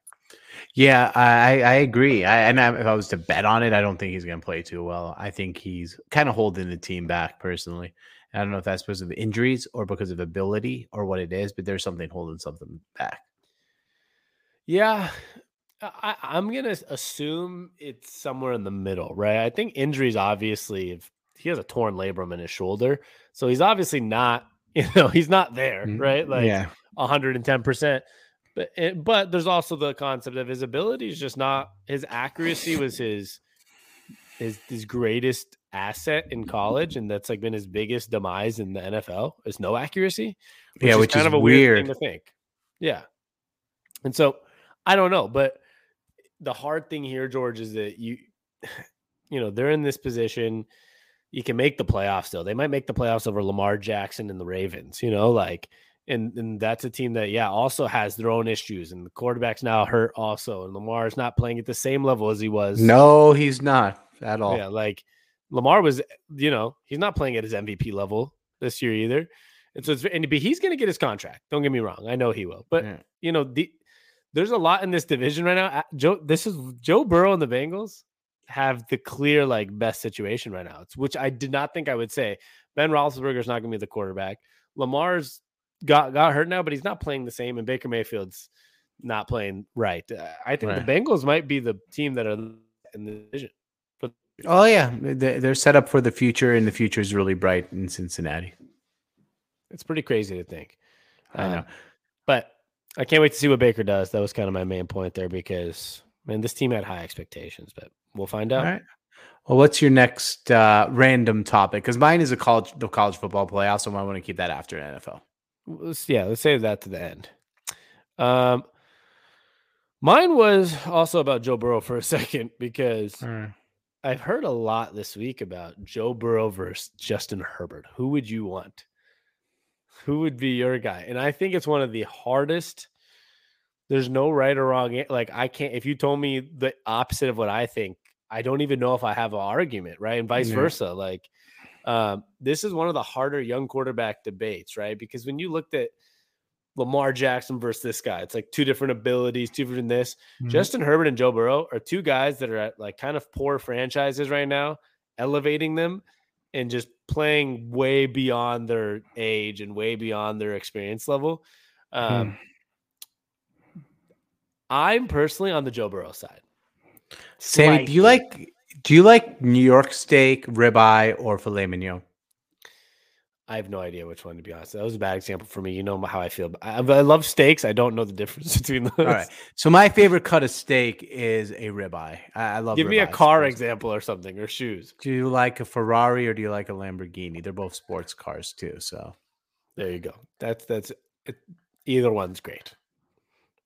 [SPEAKER 3] Yeah, I I agree. I, and I, if I was to bet on it, I don't think he's going to play too well. I think he's kind of holding the team back personally. I don't know if that's because of injuries or because of ability or what it is, but there's something holding something back.
[SPEAKER 2] Yeah, I, I'm gonna assume it's somewhere in the middle, right? I think injuries obviously if he has a torn labrum in his shoulder, so he's obviously not, you know, he's not there,
[SPEAKER 3] Mm,
[SPEAKER 2] right? Like
[SPEAKER 3] yeah,
[SPEAKER 2] 110 percent. But it, but there's also the concept of his ability is just not his accuracy was his his his greatest asset in college, and that's like been his biggest demise in the NFL is no accuracy.
[SPEAKER 3] yeah, which is
[SPEAKER 2] kind
[SPEAKER 3] is
[SPEAKER 2] of a
[SPEAKER 3] weird.
[SPEAKER 2] weird thing to think. Yeah. And so I don't know, but the hard thing here, George, is that you, you know, they're in this position. You can make the playoffs though. They might make the playoffs over Lamar Jackson and the Ravens, you know, like And, and that's a team that, yeah, also has their own issues. And the quarterback's now hurt also. And Lamar is not playing at the same level as he was.
[SPEAKER 3] No, he's not at all.
[SPEAKER 2] Yeah, like Lamar was, you know, he's not playing at his MVP level this year either. And so it's and but he's gonna get his contract. Don't get me wrong. I know he will. But
[SPEAKER 3] Yeah.
[SPEAKER 2] you know, the there's a lot in this division right now. Joe, this is Joe Burrow and the Bengals have the clear like best situation right now. It's which I did not think I would say. Ben Roethlisberger's not gonna be the quarterback. Lamar's got got hurt now, but he's not playing the same, and Baker Mayfield's not playing right. Uh, I think
[SPEAKER 3] Right.
[SPEAKER 2] the Bengals might be the team that are in the division.
[SPEAKER 3] Oh yeah, They- they're set up for the future, and the future is really bright in Cincinnati.
[SPEAKER 2] It's pretty crazy to think.
[SPEAKER 3] I know.
[SPEAKER 2] Um, But I can't wait to see what Baker does. That was kind of my main point there because man, this team had high expectations, but we'll find out.
[SPEAKER 3] All right. Well, what's your next uh, random topic? Because mine is a college, the college football playoff, so I want to keep that after NFL.
[SPEAKER 2] Let's, yeah, let's save that to the end. Um, mine was also about Joe Burrow for a second because I've heard a lot this week about Joe Burrow versus Justin Herbert. Who would you want? Who would be your guy? And I think it's one of the hardest. There's no right or wrong. Like I can't. If you told me the opposite of what I think, I don't even know if I have an argument, right? And vice
[SPEAKER 3] Yeah.
[SPEAKER 2] versa. Like um, this is one of the harder young quarterback debates, right? Because when you looked at Lamar Jackson versus this guy, it's like two different abilities, two different this.
[SPEAKER 3] Mhm.
[SPEAKER 2] Justin Herbert and Joe Burrow are two guys that are at like kind of poor franchises right now, elevating them and just playing way beyond their age and way beyond their experience level. Um, I'm personally on the Joe Burrow side.
[SPEAKER 3] Sammy, do you like do you like New York steak, ribeye, or filet mignon?
[SPEAKER 2] I have no idea which one to be honest. That was a bad example for me. You know how I feel. I, I love steaks. I don't know the difference between those.
[SPEAKER 3] All right. So my favorite cut of steak is a ribeye. I, I love.
[SPEAKER 2] Give me a car example or something or shoes.
[SPEAKER 3] Do you like a Ferrari or do you like a Lamborghini? They're both sports cars too. So
[SPEAKER 2] There you go. That's that's it, either one's great.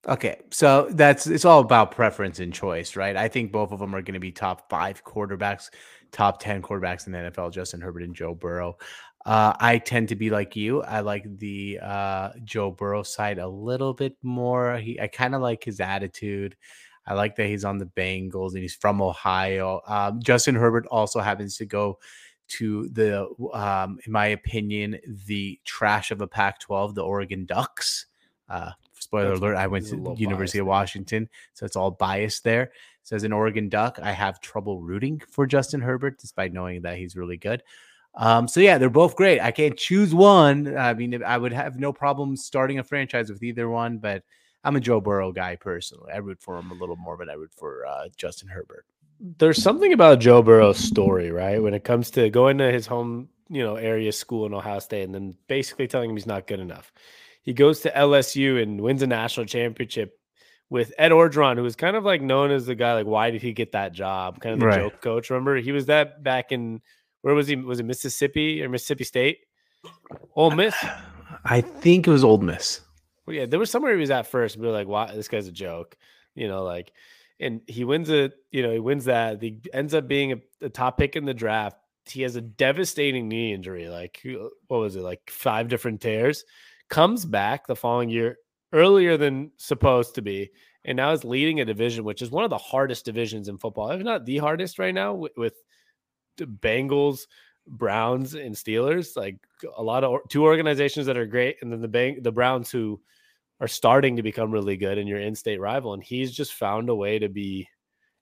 [SPEAKER 3] Okay, so that's it's all about preference and choice, right? I think both of them are going to be top five quarterbacks, top ten quarterbacks in the NFL. Justin Herbert and Joe Burrow. Uh, I tend to be like you. I like the uh, Joe Burrow side a little bit more. He, I kind of like his attitude. I like that he's on the Bengals and he's from Ohio. Um, Justin Herbert also happens to go to the, um, in my opinion, the trash of a Pac-12, the Oregon Ducks. Uh, spoiler
[SPEAKER 2] That's-
[SPEAKER 3] alert: I went to
[SPEAKER 2] little
[SPEAKER 3] University of
[SPEAKER 2] bias there.
[SPEAKER 3] Washington, so it's all biased there. So as an Oregon Duck, I have trouble rooting for Justin Herbert, despite knowing that he's really good. Um, so yeah, they're both great. I can't choose one. I mean, I would have no problem starting a franchise with either one, but I'm a Joe Burrow guy personally. I root for him a little more, but I root for uh, Justin Herbert.
[SPEAKER 2] There's something about Joe Burrow's story, right? When it comes to going to his home, you know, area school in Ohio State and then basically telling him he's not good enough. He goes to LSU and wins a national championship with Ed Orgeron, who was kind of like known as the guy, like, why did he get that job? Kind of the
[SPEAKER 3] Right.
[SPEAKER 2] joke coach. Remember, he was that back in where was he? Was it Mississippi or Mississippi State? Ole Miss.
[SPEAKER 3] I think it was Ole Miss.
[SPEAKER 2] Well, yeah, there was somewhere he was at first. We were like, "Wow, this guy's a joke," you know, like, and he wins a, you know, he wins that. He ends up being a, a top pick in the draft. He has a devastating knee injury, like what was it, like five different tears. Comes back the following year earlier than supposed to be, and now is leading a division, which is one of the hardest divisions in football, if not the hardest right now, with, with the Bengals, Browns, and Steelers. Like a lot of two organizations that are great, and then the Bang, the Browns who are starting to become really good and your in-state rival and he's just found a way to be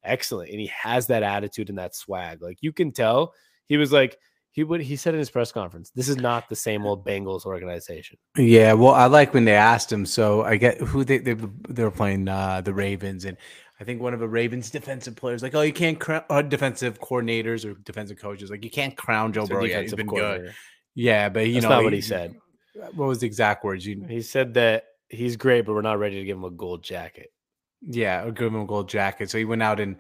[SPEAKER 2] excellent and he has that attitude and that swag like you can tell he was like he would he said in his press conference this is not the same old bengals organization
[SPEAKER 3] Yeah, well, I like when they asked him. So I get who they they, they were playing uh, the Ravens, and I think one of the Ravens defensive players like, oh, you can't crown uh, defensive coordinators or defensive coaches like you can't crown Joe Burrow. He's been good. Yeah, but you
[SPEAKER 2] That's
[SPEAKER 3] know
[SPEAKER 2] not what he said
[SPEAKER 3] What was the exact words? You
[SPEAKER 2] he said that he's great but we're not ready to give him a gold jacket
[SPEAKER 3] yeah, or give him a gold jacket. So he went out and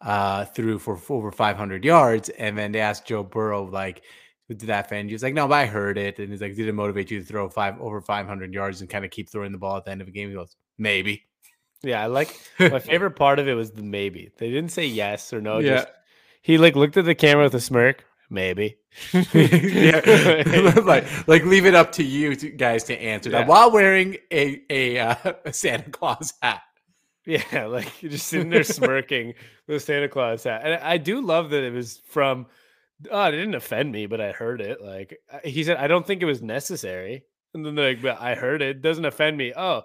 [SPEAKER 3] uh, threw for, for over 500 yards, and then they asked Joe Burrow like. Did that fan? He was like, no, but I heard it, and he's like, did it motivate you to throw five over 500 yards and kind of keep throwing the ball at the end of a game? He goes, maybe.
[SPEAKER 2] yeah i like my favorite part of it was the maybe they didn't say yes or no
[SPEAKER 3] Yeah.
[SPEAKER 2] just he like looked at the camera with a smirk maybe.
[SPEAKER 3] yeah, like like leave it up to you to, guys to answer
[SPEAKER 2] Yeah.
[SPEAKER 3] that while wearing a a, uh, a Santa Claus hat.
[SPEAKER 2] Yeah, like you're just sitting there smirking with Santa Claus hat. And I do love that it was from oh, it didn't offend me, but I heard it. Like uh, he said, I don't think it was necessary. And then they're like, but I heard it. Doesn't offend me. Oh,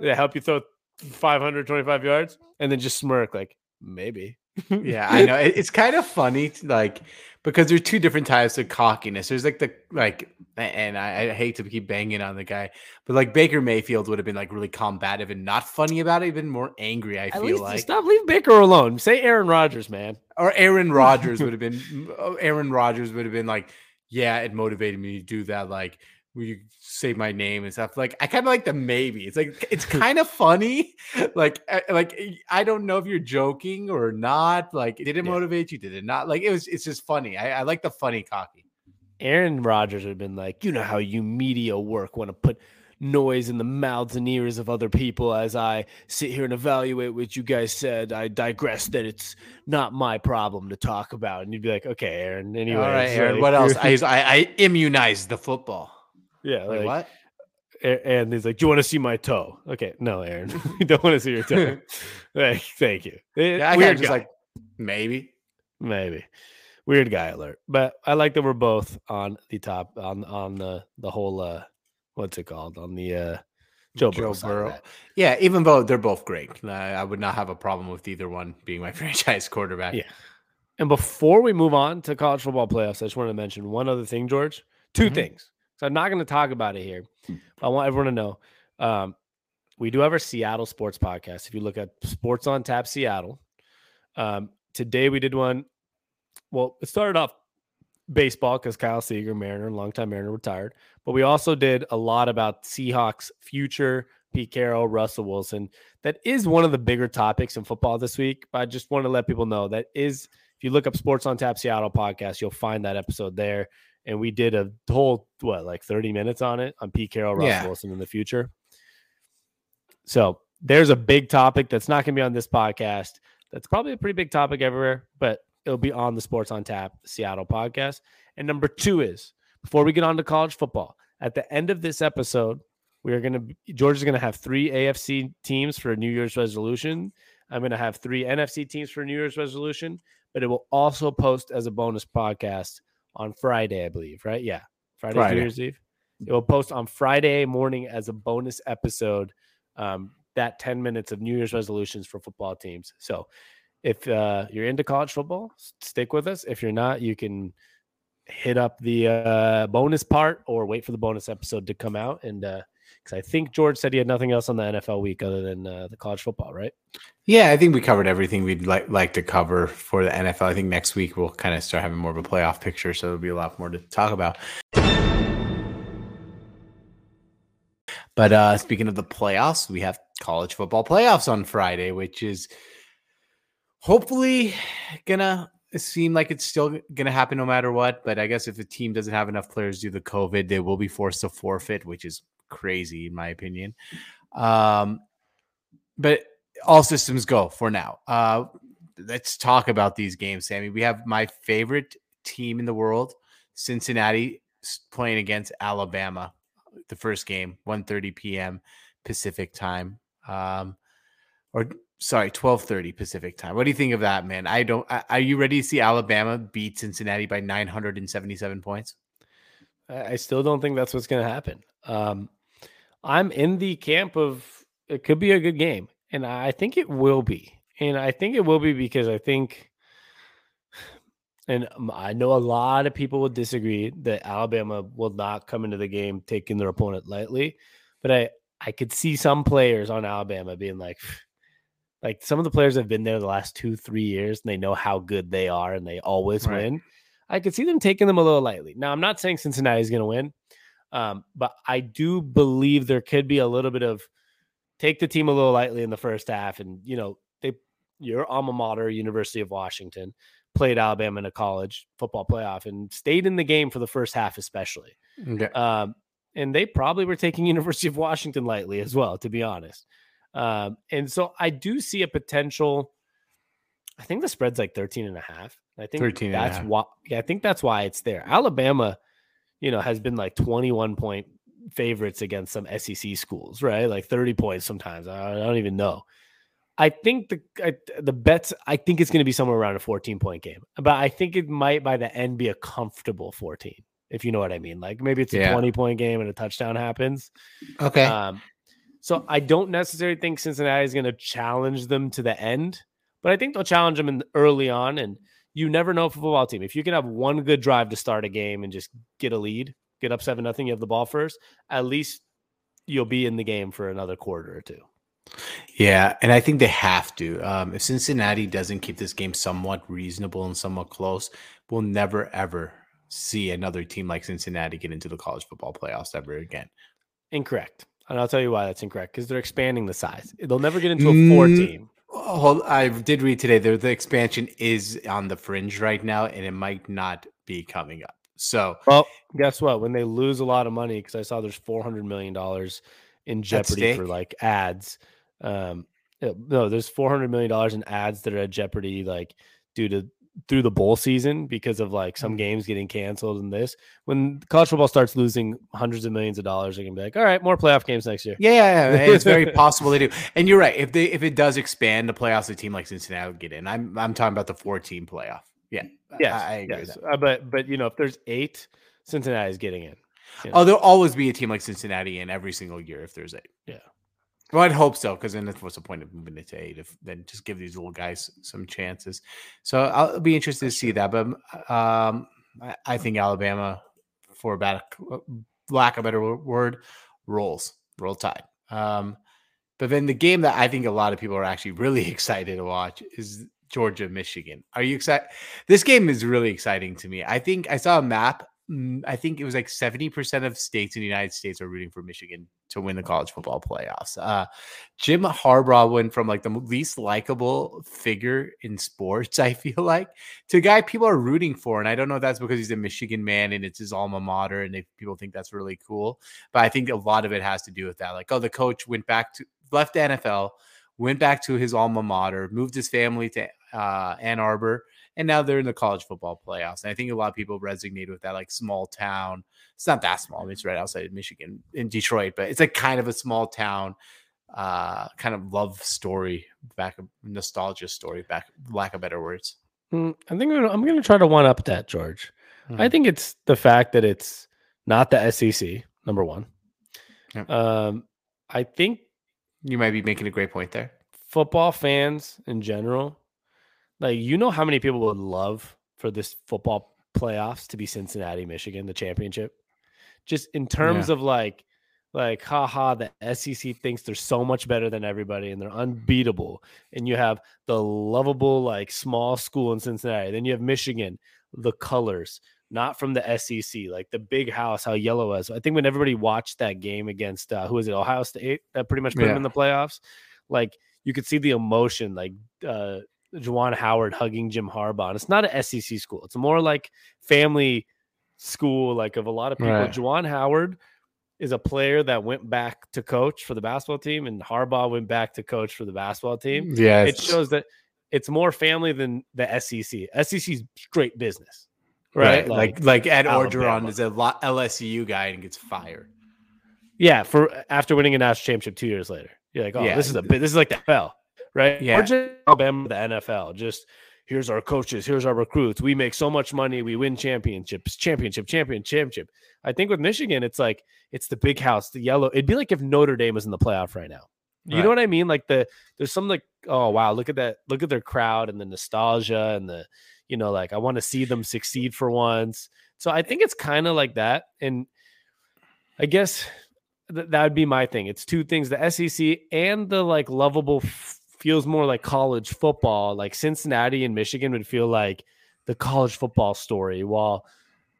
[SPEAKER 2] did it help you throw 525 yards? And then just smirk, like, maybe.
[SPEAKER 3] Yeah, I know. It- it's kind of funny, like because there's two different types of cockiness. There's like the like, and I, I hate to keep banging on the guy, but like Baker Mayfield would have been like really combative and not funny about it, even more angry. I
[SPEAKER 2] At
[SPEAKER 3] feel like,
[SPEAKER 2] stop leave Baker alone. Say Aaron Rodgers, man.
[SPEAKER 3] or Aaron Rodgers would have been. oh, Aaron Rodgers would have been like, yeah, it motivated me to do that. Like, you say my name and stuff? Like, I kind of like the maybe. It's like it's kind of funny. Like, like I don't know if you're joking or not. Like, did it
[SPEAKER 2] Yeah.
[SPEAKER 3] motivate you? Did it not? Like, it was. It's just funny. I, I like the funny cocky.
[SPEAKER 2] Aaron Rodgers would have been like, you know how you media work want to put noise in the mouths and ears of other people as I sit here and evaluate what you guys said. I digress that it's not my problem to talk about. And you'd be like, okay, Aaron. Anyway,
[SPEAKER 3] All right, Aaron. What else? I, I I immunized the football.
[SPEAKER 2] Yeah,
[SPEAKER 3] Like,
[SPEAKER 2] like,
[SPEAKER 3] what?
[SPEAKER 2] And he's like, "Do you want to see my toe?" Okay, no, Aaron, you don't want to see your toe. like, thank you. Eh,
[SPEAKER 3] Yeah, I
[SPEAKER 2] weird
[SPEAKER 3] just
[SPEAKER 2] guy.
[SPEAKER 3] like maybe.
[SPEAKER 2] maybe weird guy alert. But I like that we're both on the top on on the the whole uh what's it called on the uh Joe, Burrow.
[SPEAKER 3] Burrow. Yeah, even though they're both great, I, I would not have a problem with either one being my franchise quarterback.
[SPEAKER 2] Yeah. And before we move on to college football playoffs, I just wanted to mention one other thing, George. 2
[SPEAKER 3] Mhm.
[SPEAKER 2] things. So I'm not going to talk about it here. But I want everyone to know um, we do have our Seattle sports podcast. If you look at Sports on Tap Seattle, um, today we did one. Well, it started off baseball because Kyle Seager, Mariner, longtime Mariner, retired. But we also did a lot about Seahawks future, Pete Carroll, Russell Wilson. That is one of the bigger topics in football this week. But I just want to let people know that is, if you look up Sports on Tap Seattle podcast, you'll find that episode there. And we did a whole, what, like 30 minutes on it on Pete Carroll, Russell
[SPEAKER 3] Yeah.
[SPEAKER 2] Wilson in the future. So there's a big topic that's not going to be on this podcast. That's probably a pretty big topic everywhere, but it'll be on the Sports on Tap Seattle podcast. And number two is before we get on to college football, at the end of this episode, we are going to, George is going to have three AFC teams for a New Year's resolution. I'm going to have three NFC teams for a New Year's resolution, but it will also post as a bonus podcast on Friday, I believe, right? Yeah. Friday,
[SPEAKER 3] Friday.
[SPEAKER 2] New Year's Eve. It will post on Friday morning as a bonus episode. Um, that 10 minutes of New Year's resolutions for football teams. So if uh, you're into college football, stick with us. If you're not, you can hit up the uh, bonus part or wait for the bonus episode to come out. And because I think George said he had nothing else on the NFL week other than uh, the college football, right?
[SPEAKER 3] Yeah, I think we covered everything we'd like like to cover for the NFL. I think next week we'll kind of start having more of a playoff picture, so there'll be a lot more to talk about. But uh speaking of the playoffs, we have college football playoffs on Friday, which is hopefully gonna seem like it's still gonna happen no matter what. But I guess if a team doesn't have enough players due to COVID, they will be forced to forfeit, which is crazy in my opinion. Um, but all systems go for now. Uh, let's talk about these games, Sammy. We have my favorite team in the world, Cincinnati, playing against Alabama. The first game, 1:30 p.m. Pacific time, um, or sorry, 12:30 Pacific time. What do you think of that, man? I don't. Are you ready to see Alabama beat Cincinnati by 977 points?
[SPEAKER 2] I still don't think that's what's going to happen. Um, I'm in the camp of it could be a good game, and I think it will be. And I think it will be because I think, and um, I know a lot of people would disagree that Alabama will not come into the game taking their opponent lightly, but I I could see some players on Alabama being like. Like some of the players have been there the last two, three years, and they know how good they are, and they always
[SPEAKER 3] Right.
[SPEAKER 2] win. I could see them taking them a little lightly. Now, I'm not saying Cincinnati is going to win, um, but I do believe there could be a little bit of take the team a little lightly in the first half. And, you know, they, your alma mater, University of Washington, played Alabama in a college football playoff and stayed in the game for the first half, especially.
[SPEAKER 3] Okay.
[SPEAKER 2] Um, and they probably were taking University of Washington lightly as well, to be honest. Um, and so I do see a potential. I think the spread's like 13 and a half. I think
[SPEAKER 3] 13
[SPEAKER 2] that's why. Yeah, I think that's why it's there. Alabama, you know, has been like 21 point favorites against some SEC schools, right? Like 30 points sometimes. I, don't even know. I think the I, the bets. I think it's going to be somewhere around a 14 point game, but I think it might by the end be a comfortable 14, if you know what I mean. Like maybe it's a
[SPEAKER 3] Yeah.
[SPEAKER 2] 20 point game and a touchdown happens.
[SPEAKER 3] Okay.
[SPEAKER 2] Um, so I don't necessarily think Cincinnati is going to challenge them to the end, but I think they'll challenge them in early on. And you never know for a football team if you can have one good drive to start a game and just get a lead, get up seven nothing, you have the ball first. At least you'll be in the game for another quarter or two.
[SPEAKER 3] Yeah, and I think they have to. Um, if Cincinnati doesn't keep this game somewhat reasonable and somewhat close, we'll never ever see another team like Cincinnati get into the college football playoffs ever again.
[SPEAKER 2] Incorrect. And I'll tell you why that's incorrect because they're expanding the size. They'll never get into a four
[SPEAKER 3] Mm,
[SPEAKER 2] team.
[SPEAKER 3] Hold- I did read today that the expansion is on the fringe right now, and it might not be coming up. So
[SPEAKER 2] Well, guess what? When they lose a lot of money, because I saw there's four hundred million dollars in jeopardy for like ads. Um, no, there's four hundred million dollars in ads that are at jeopardy, like due to through the bowl season because of like some games getting canceled and this. When college football starts losing hundreds of millions of dollars, they can be like, all right, more playoff games next year.
[SPEAKER 3] Yeah, yeah, yeah, it's very possible they do. And you're right. If they if it does expand the playoffs, a team like Cincinnati will get in. I'm I'm talking about the four team playoff. Yeah,
[SPEAKER 2] Yes,
[SPEAKER 3] I, I
[SPEAKER 2] yes. Uh, but but you know, if there's eight, Cincinnati is getting in.
[SPEAKER 3] Oh, there'll always be a team like Cincinnati in every single year if there's eight.
[SPEAKER 2] Yeah.
[SPEAKER 3] Well, I'd hope so, because then what's the point of moving it to eight? If then just give these little guys some chances. So I'll be interested to see that. But um, I, I think Alabama, for a lack of a better word, rolls, roll tide. Um, but then the game that I think a lot of people are actually really excited to watch is Georgia Michigan. Are you excited? This game is really exciting to me. I think I saw a map. Mm, I think it was like 70% of states in the United States are rooting for Michigan to win the college football playoffs. Uh, Jim Harbaugh went from like the least likable figure in sports, I feel like, to a guy people are rooting for. And I don't know if that's because he's a Michigan man and it's his alma mater and they, people think that's really cool. But I think a lot of it has to do with that. Like, oh, the coach went back to, left the NFL, went back to his alma mater, moved his family to uh, Ann Arbor, and now they're in the college football playoffs. And I think a lot of people resonate with that, like small town. It's not that small. I mean, it's right outside of Michigan in Detroit, but it's like kind of a small town, uh, kind of love story, back nostalgia story, back lack of better words.
[SPEAKER 2] Mm, I think I'm gonna, I'm gonna try to one up that, George. I
[SPEAKER 3] Mhm.
[SPEAKER 2] think it's the fact that it's not the SEC, number one.
[SPEAKER 3] Yep.
[SPEAKER 2] Um, I think
[SPEAKER 3] You might be making a great point there.
[SPEAKER 2] football fans in general, like you know how many people would love for this football playoffs to be Cincinnati, Michigan, the championship. Just in terms of like, like, haha, the SEC thinks they're so much better than everybody and they're unbeatable. And you have the lovable, like, small school in Cincinnati. Then you have Michigan, the colors, not from the SEC, like the big house, how yellow was. I think when everybody watched that game against uh, who was it, Ohio State, that pretty much put
[SPEAKER 3] Yeah.
[SPEAKER 2] them in the playoffs. Like you could see the emotion, like uh Juwan Howard hugging Jim Harbaugh. And it's not an SEC school; it's more like family school, like of a lot of people.
[SPEAKER 3] Right.
[SPEAKER 2] Juwan Howard is a player that went back to coach for the basketball team, and Harbaugh went back to coach for the basketball team
[SPEAKER 3] Yeah,
[SPEAKER 2] it shows that it's more family than the SEC. SEC's straight business, right?
[SPEAKER 3] right. Like like Ed Orgeron is a LSU guy and gets fired.
[SPEAKER 2] yeah, for after winning a national championship two years later, you're like, oh,
[SPEAKER 3] Yeah.
[SPEAKER 2] this is a. This is like the NFL, right?
[SPEAKER 3] Yeah.
[SPEAKER 2] Or just Alabama, the NFL. Just here's our coaches, here's our recruits. We make so much money, we win championships, championship, champion, championship. I think with Michigan, it's like it's the big house, the yellow. It'd be like if Notre Dame was in the playoff right now. You
[SPEAKER 3] Right.
[SPEAKER 2] know what I mean? Like the there's some like oh wow, look at that, look at their crowd and the nostalgia and the you know like I want to see them succeed for once. So I think it's kind of like that, and I guess th- that would be my thing. It's two things: the SEC and the like lovable f- feels more like college football. Like Cincinnati and Michigan would feel like the college football story, while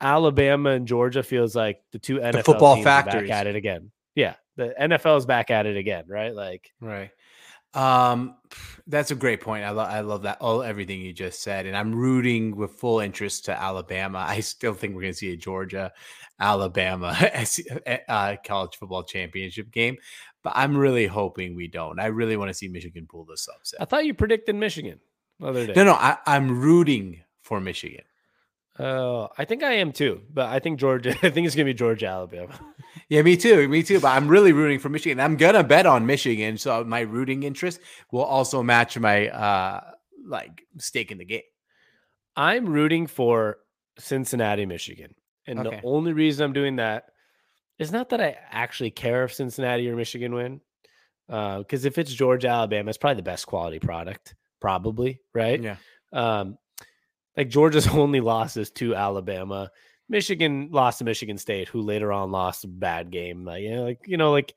[SPEAKER 2] Alabama and Georgia feels like the two NFL
[SPEAKER 3] football
[SPEAKER 2] teams
[SPEAKER 3] factories.
[SPEAKER 2] back at it again. Yeah, the NFL is back at it again, right? Like
[SPEAKER 3] Right. Um, that's a great point. I love I love that all everything you just said, and I'm rooting with full interest to Alabama. I still think we're going to see a Georgia, Alabama uh, college football championship game, but I'm really hoping we don't. I really want to see Michigan pull this
[SPEAKER 2] up.
[SPEAKER 3] I
[SPEAKER 2] thought you predicted Michigan the other day.
[SPEAKER 3] No, no, I, I'm rooting for Michigan.
[SPEAKER 2] Oh, I think I am too, but I think Georgia. I think it's gonna be Georgia, Alabama.
[SPEAKER 3] Yeah, me too. Me too. But I'm really rooting for Michigan. I'm gonna bet on Michigan, so my rooting interest will also match my uh like stake in the game.
[SPEAKER 2] I'm rooting for Cincinnati, Michigan, and
[SPEAKER 3] Okay.
[SPEAKER 2] the only reason I'm doing that is not that I actually care if Cincinnati or Michigan win, because if it's Georgia, Alabama, it's probably the best quality product, probably right.
[SPEAKER 3] Yeah.
[SPEAKER 2] Um, like Georgia's only losses to Alabama. Michigan lost to Michigan State, who later on lost a bad game. Like, you know, like you know, like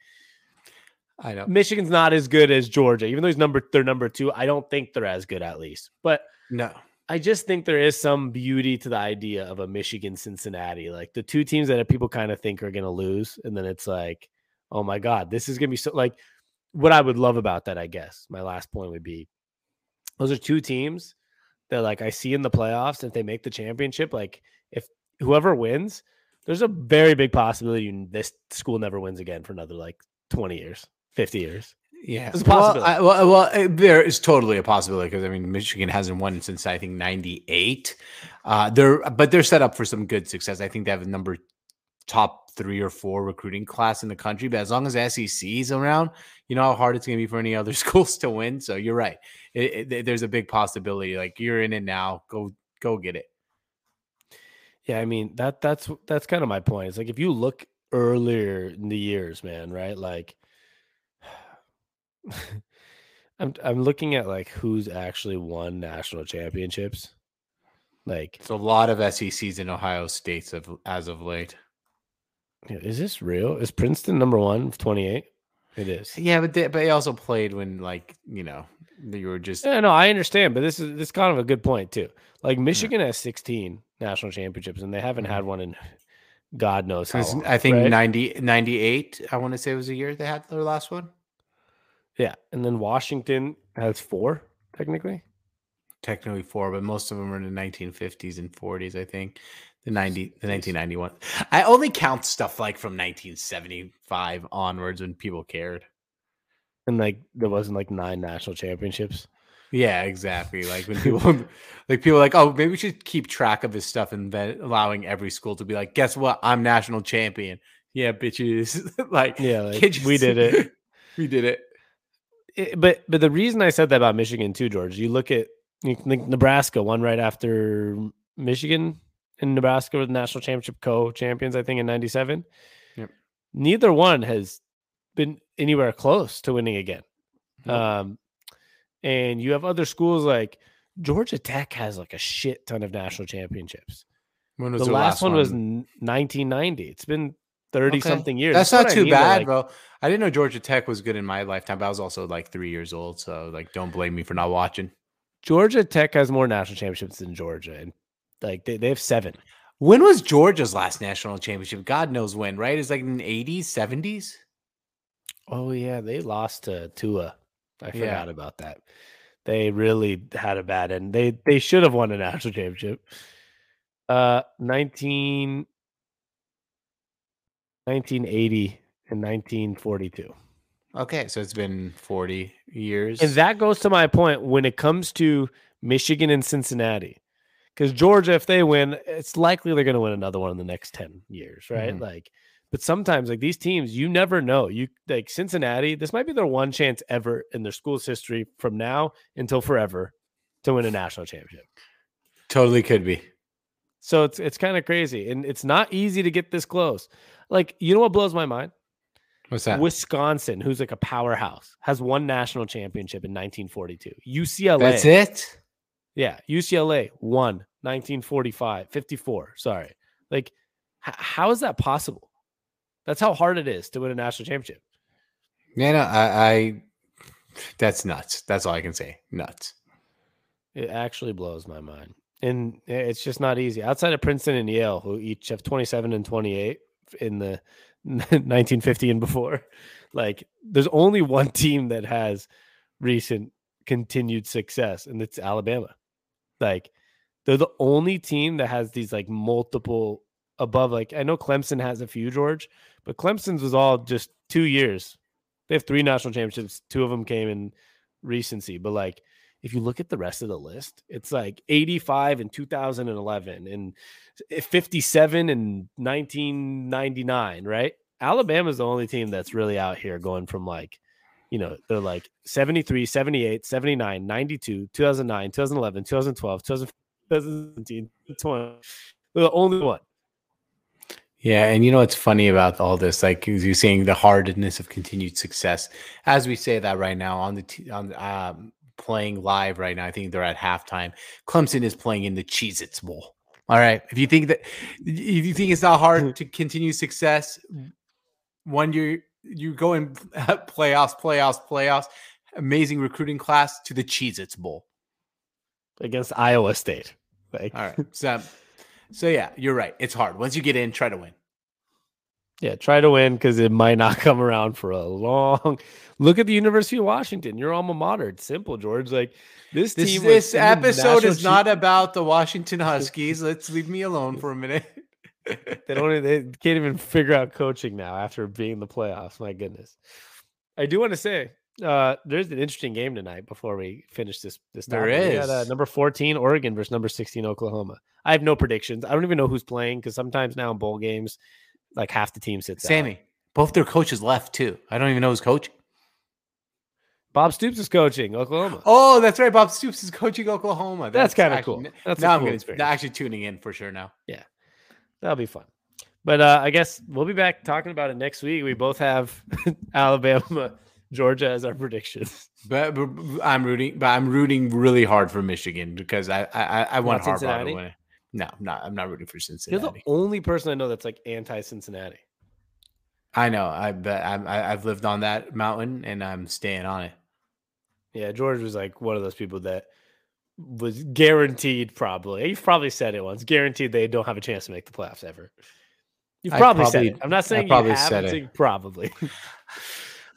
[SPEAKER 3] I know.
[SPEAKER 2] Michigan's not as good as Georgia, even though he's number they're number two. I don't think they're as good, at least. But
[SPEAKER 3] No.
[SPEAKER 2] I just think there is some beauty to the idea of a Michigan Cincinnati, like the two teams that people kind of think are going to lose, and then it's like, oh my god, this is going to be so. Like, what I would love about that, I guess, my last point would be, those are two teams that like I see in the playoffs. If they make the championship, like if whoever wins, there's a very big possibility this school never wins again for another like 20 years, 50 years.
[SPEAKER 3] Yeah, well. I- Well, well, uh, there is totally a possibility because I mean, Michigan hasn't won since I think '98. Uh, they're but they're set up for some good success. I think they have a number top three or four recruiting class in the country. But as long as SEC is around, you know how hard it's going to be for any other schools to win. So you're right. It, it- there's a big possibility. Like you're in it now. Go go get it.
[SPEAKER 2] Yeah, I mean that that's that's kind of my point. It's like if you look earlier in the years, man, right? Like I'm I'm looking at like who's actually won national championships. Like,
[SPEAKER 3] It's a lot of SECs in Ohio states of as of late.
[SPEAKER 2] yeah, is this real? Is Princeton number one with 28? It is.
[SPEAKER 3] Yeah, but they, but they also played when like you know you were just
[SPEAKER 2] Yeah, no, I understand, but this is this is kind of a good point too. Like Michigan has 16 national championships, and they haven't mm-hmm. had one in God knows how long.
[SPEAKER 3] I think
[SPEAKER 2] right?
[SPEAKER 3] 90, 98, I want to say was the year they had their last one.
[SPEAKER 2] Yeah, and then Washington has four technically.
[SPEAKER 3] Technically four, but most of them are in the 1950s and 40s, I think. The 90, the 1991. I only count stuff like from 1975 onwards when people cared.
[SPEAKER 2] And like there wasn't like nine national championships.
[SPEAKER 3] Yeah, exactly. Like when people like people like, oh, maybe we should keep track of this stuff and then allowing every school to be like, guess what? I'm national champion. Yeah, bitches. like,
[SPEAKER 2] Yeah, like, we did it.
[SPEAKER 3] we did it.
[SPEAKER 2] It- but but the reason I said that about Michigan too, George, you look at you think Nebraska won right after Michigan and Nebraska were the national championship co-champions, I think, in '97.
[SPEAKER 3] Yep.
[SPEAKER 2] Neither one has been anywhere close to winning again. Um, and you have other schools like Georgia Tech has like a shit ton of national championships.
[SPEAKER 3] When was
[SPEAKER 2] The last, one, was 1990. It's been 30
[SPEAKER 3] Okay.
[SPEAKER 2] something years.
[SPEAKER 3] That's
[SPEAKER 2] what
[SPEAKER 3] not
[SPEAKER 2] I
[SPEAKER 3] too
[SPEAKER 2] mean,
[SPEAKER 3] bad,
[SPEAKER 2] like-
[SPEAKER 3] bro. I didn't know Georgia Tech was good in my lifetime, but I was also like three years old. So like don't blame me for not watching.
[SPEAKER 2] Georgia Tech has more national championships than Georgia, and like they, they have seven.
[SPEAKER 3] When was Georgia's last national championship? God knows when, right? It's like in the 80s, 70s.
[SPEAKER 2] Oh yeah, they lost to Tua. I
[SPEAKER 3] Yeah.
[SPEAKER 2] forgot about that. They really had a bad end. They they should have won a national championship. Uh 19 1980 and 1942.
[SPEAKER 3] Okay, so it's been 40 years.
[SPEAKER 2] And that goes to my point when it comes to Michigan and Cincinnati. Because Georgia, if they win, it's likely they're going to win another one in the next 10 years, right?
[SPEAKER 3] Mhm.
[SPEAKER 2] Like, but sometimes, like these teams, you never know. You like Cincinnati, this might be their one chance ever in their school's history from now until forever to win a national championship.
[SPEAKER 3] totally could be.
[SPEAKER 2] So it's it's kind of crazy. And it's not easy to get this close. Like, you know what blows my mind?
[SPEAKER 3] What's that?
[SPEAKER 2] Wisconsin, who's like a powerhouse, has one national championship in 1942. UCLA.
[SPEAKER 3] That's it?
[SPEAKER 2] Yeah, UCLA won 1945, 54. Sorry. Like, h- how is that possible? That's how hard it is to win a national championship.
[SPEAKER 3] Yeah, no, I, I that's nuts. That's all I can say. Nuts.
[SPEAKER 2] It actually blows my mind. And it's just not easy. Outside of Princeton and Yale, who each have 27 and 28 in the 1950 and before, like, there's only one team that has recent continued success, and it's Alabama. Like, they're the only team that has these like multiple above. Like, I know Clemson has a few, George, but Clemson's was all just two years. They have three national championships. Two of them came in recency, but like if you look at the rest of the list, it's like 85 in 2011 and 57 in 1999, right? Alabama's the only team that's really out here going from like, you know, they're like 73, 78, 79, 92, 2009, 2011, 2012, 2017, 20. They're the only one.
[SPEAKER 3] Yeah, and you know what's funny about all this? Like you're saying, the hardness of continued success. As we say that right now on the t- on um, playing live right now, I think they're at halftime. Clemson is playing in the Cheez-Its Bowl. All right, if you think that if you think it's not hard to continue success, when you you go in playoffs, playoffs, playoffs, amazing recruiting class to the Cheez-Its Bowl
[SPEAKER 2] against Iowa State.
[SPEAKER 3] Like, all right, so so yeah, you're right. It's hard. Once you get in, try to win.
[SPEAKER 2] Yeah, try to win because it might not come around for a long. Look at the University of Washington, your alma mater. It's simple, George. Like this,
[SPEAKER 3] this
[SPEAKER 2] team.
[SPEAKER 3] This episode is not about the Washington Huskies. Let's leave me alone for a minute.
[SPEAKER 2] they don't. They can't even figure out coaching now after being in the playoffs. My goodness. I do want to say uh, there's an interesting game tonight before we finish this. This
[SPEAKER 3] there is
[SPEAKER 2] got, uh, number 14 Oregon versus number 16 Oklahoma. I have no predictions. I don't even know who's playing because sometimes now in bowl games, like half the team sits.
[SPEAKER 3] Sammy,
[SPEAKER 2] out.
[SPEAKER 3] both their coaches left too. I don't even know who's coaching.
[SPEAKER 2] Bob Stoops is coaching Oklahoma.
[SPEAKER 3] Oh, that's right. Bob Stoops is coaching Oklahoma.
[SPEAKER 2] That's, that's kind of cool. That's
[SPEAKER 3] now
[SPEAKER 2] cool
[SPEAKER 3] I'm gonna, actually tuning in for sure now.
[SPEAKER 2] Yeah, that'll be fun. But uh, I guess we'll be back talking about it next week. We both have Alabama, Georgia as our prediction.
[SPEAKER 3] But, but, I'm rooting, but I'm rooting really hard for Michigan because I I, I want Not Harbaugh to win. No, I'm not. I'm not rooting for Cincinnati.
[SPEAKER 2] You're the only person I know that's like anti-Cincinnati.
[SPEAKER 3] I know. I bet I'm, I, I've lived on that mountain and I'm staying on it.
[SPEAKER 2] Yeah, George was like one of those people that was guaranteed. Probably you've probably said it once. Guaranteed they don't have a chance to make the playoffs ever. You've probably, probably said it. I'm not saying I probably you have. Said it. Probably.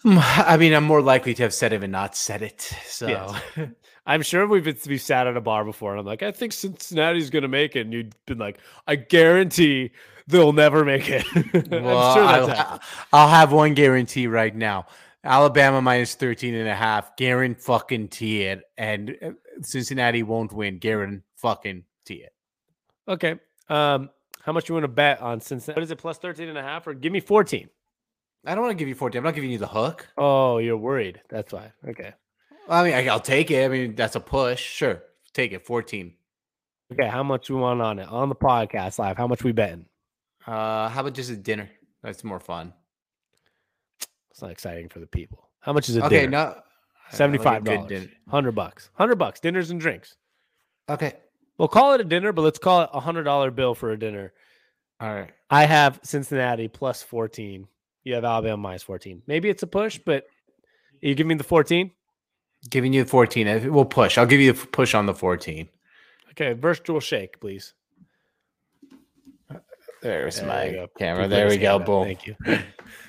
[SPEAKER 3] I mean, I'm more likely to have said it and not said it. So yes.
[SPEAKER 2] I'm sure we've been, we've sat at a bar before, and I'm like, I think Cincinnati's going to make it, and you've been like, I guarantee they'll never make it.
[SPEAKER 3] well, sure I'll, I'll, have one guarantee right now. Alabama minus 13 and a half. Guarantee fucking it. And uh, Cincinnati won't win. Guarantee fucking tee it.
[SPEAKER 2] Okay. Um, how much you want to bet on Cincinnati? What is it, plus 13 and a half? Or give me 14.
[SPEAKER 3] I don't want to give you 14. I'm not giving you the hook.
[SPEAKER 2] Oh, you're worried. That's why. Okay.
[SPEAKER 3] I mean, I'll take it. I mean, that's a push. Sure. Take it. 14.
[SPEAKER 2] Okay. How much we want on it? On the podcast live. How much we betting?
[SPEAKER 3] Uh, how about just a dinner? That's more fun.
[SPEAKER 2] It's not exciting for the people. How much is it? Okay, dinner? no. Seventy-five dollars. Hundred bucks. Hundred bucks. Dinners and drinks.
[SPEAKER 3] Okay.
[SPEAKER 2] We'll call it a dinner, but let's call it a hundred dollar bill for a dinner.
[SPEAKER 3] All right.
[SPEAKER 2] I have Cincinnati plus fourteen. You have Alabama minus 14. Maybe it's a push, but you give me the 14?
[SPEAKER 3] Giving you the 14. We'll push. I'll give you the push on the 14.
[SPEAKER 2] Okay. Virtual shake, please.
[SPEAKER 3] There's there my camera. There we go. Boom.
[SPEAKER 2] Thank you.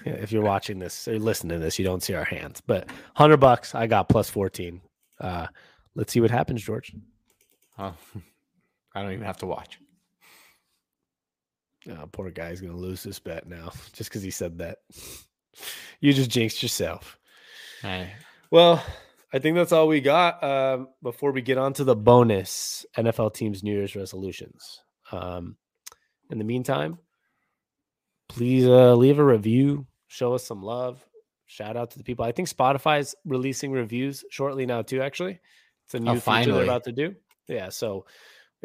[SPEAKER 2] if you're watching this or listening to this, you don't see our hands, but 100 bucks. I got plus 14. Uh, let's see what happens, George.
[SPEAKER 3] Oh, I don't even have to watch.
[SPEAKER 2] Oh, poor guy's gonna lose this bet now just because he said that. you just jinxed yourself.
[SPEAKER 3] Right.
[SPEAKER 2] Well, I think that's all we got. Um, before we get on to the bonus NFL teams New Year's resolutions. Um, in the meantime, please uh, leave a review, show us some love. Shout out to the people. I think Spotify's releasing reviews shortly now too. Actually, it's a new oh, feature they're about to do. Yeah, so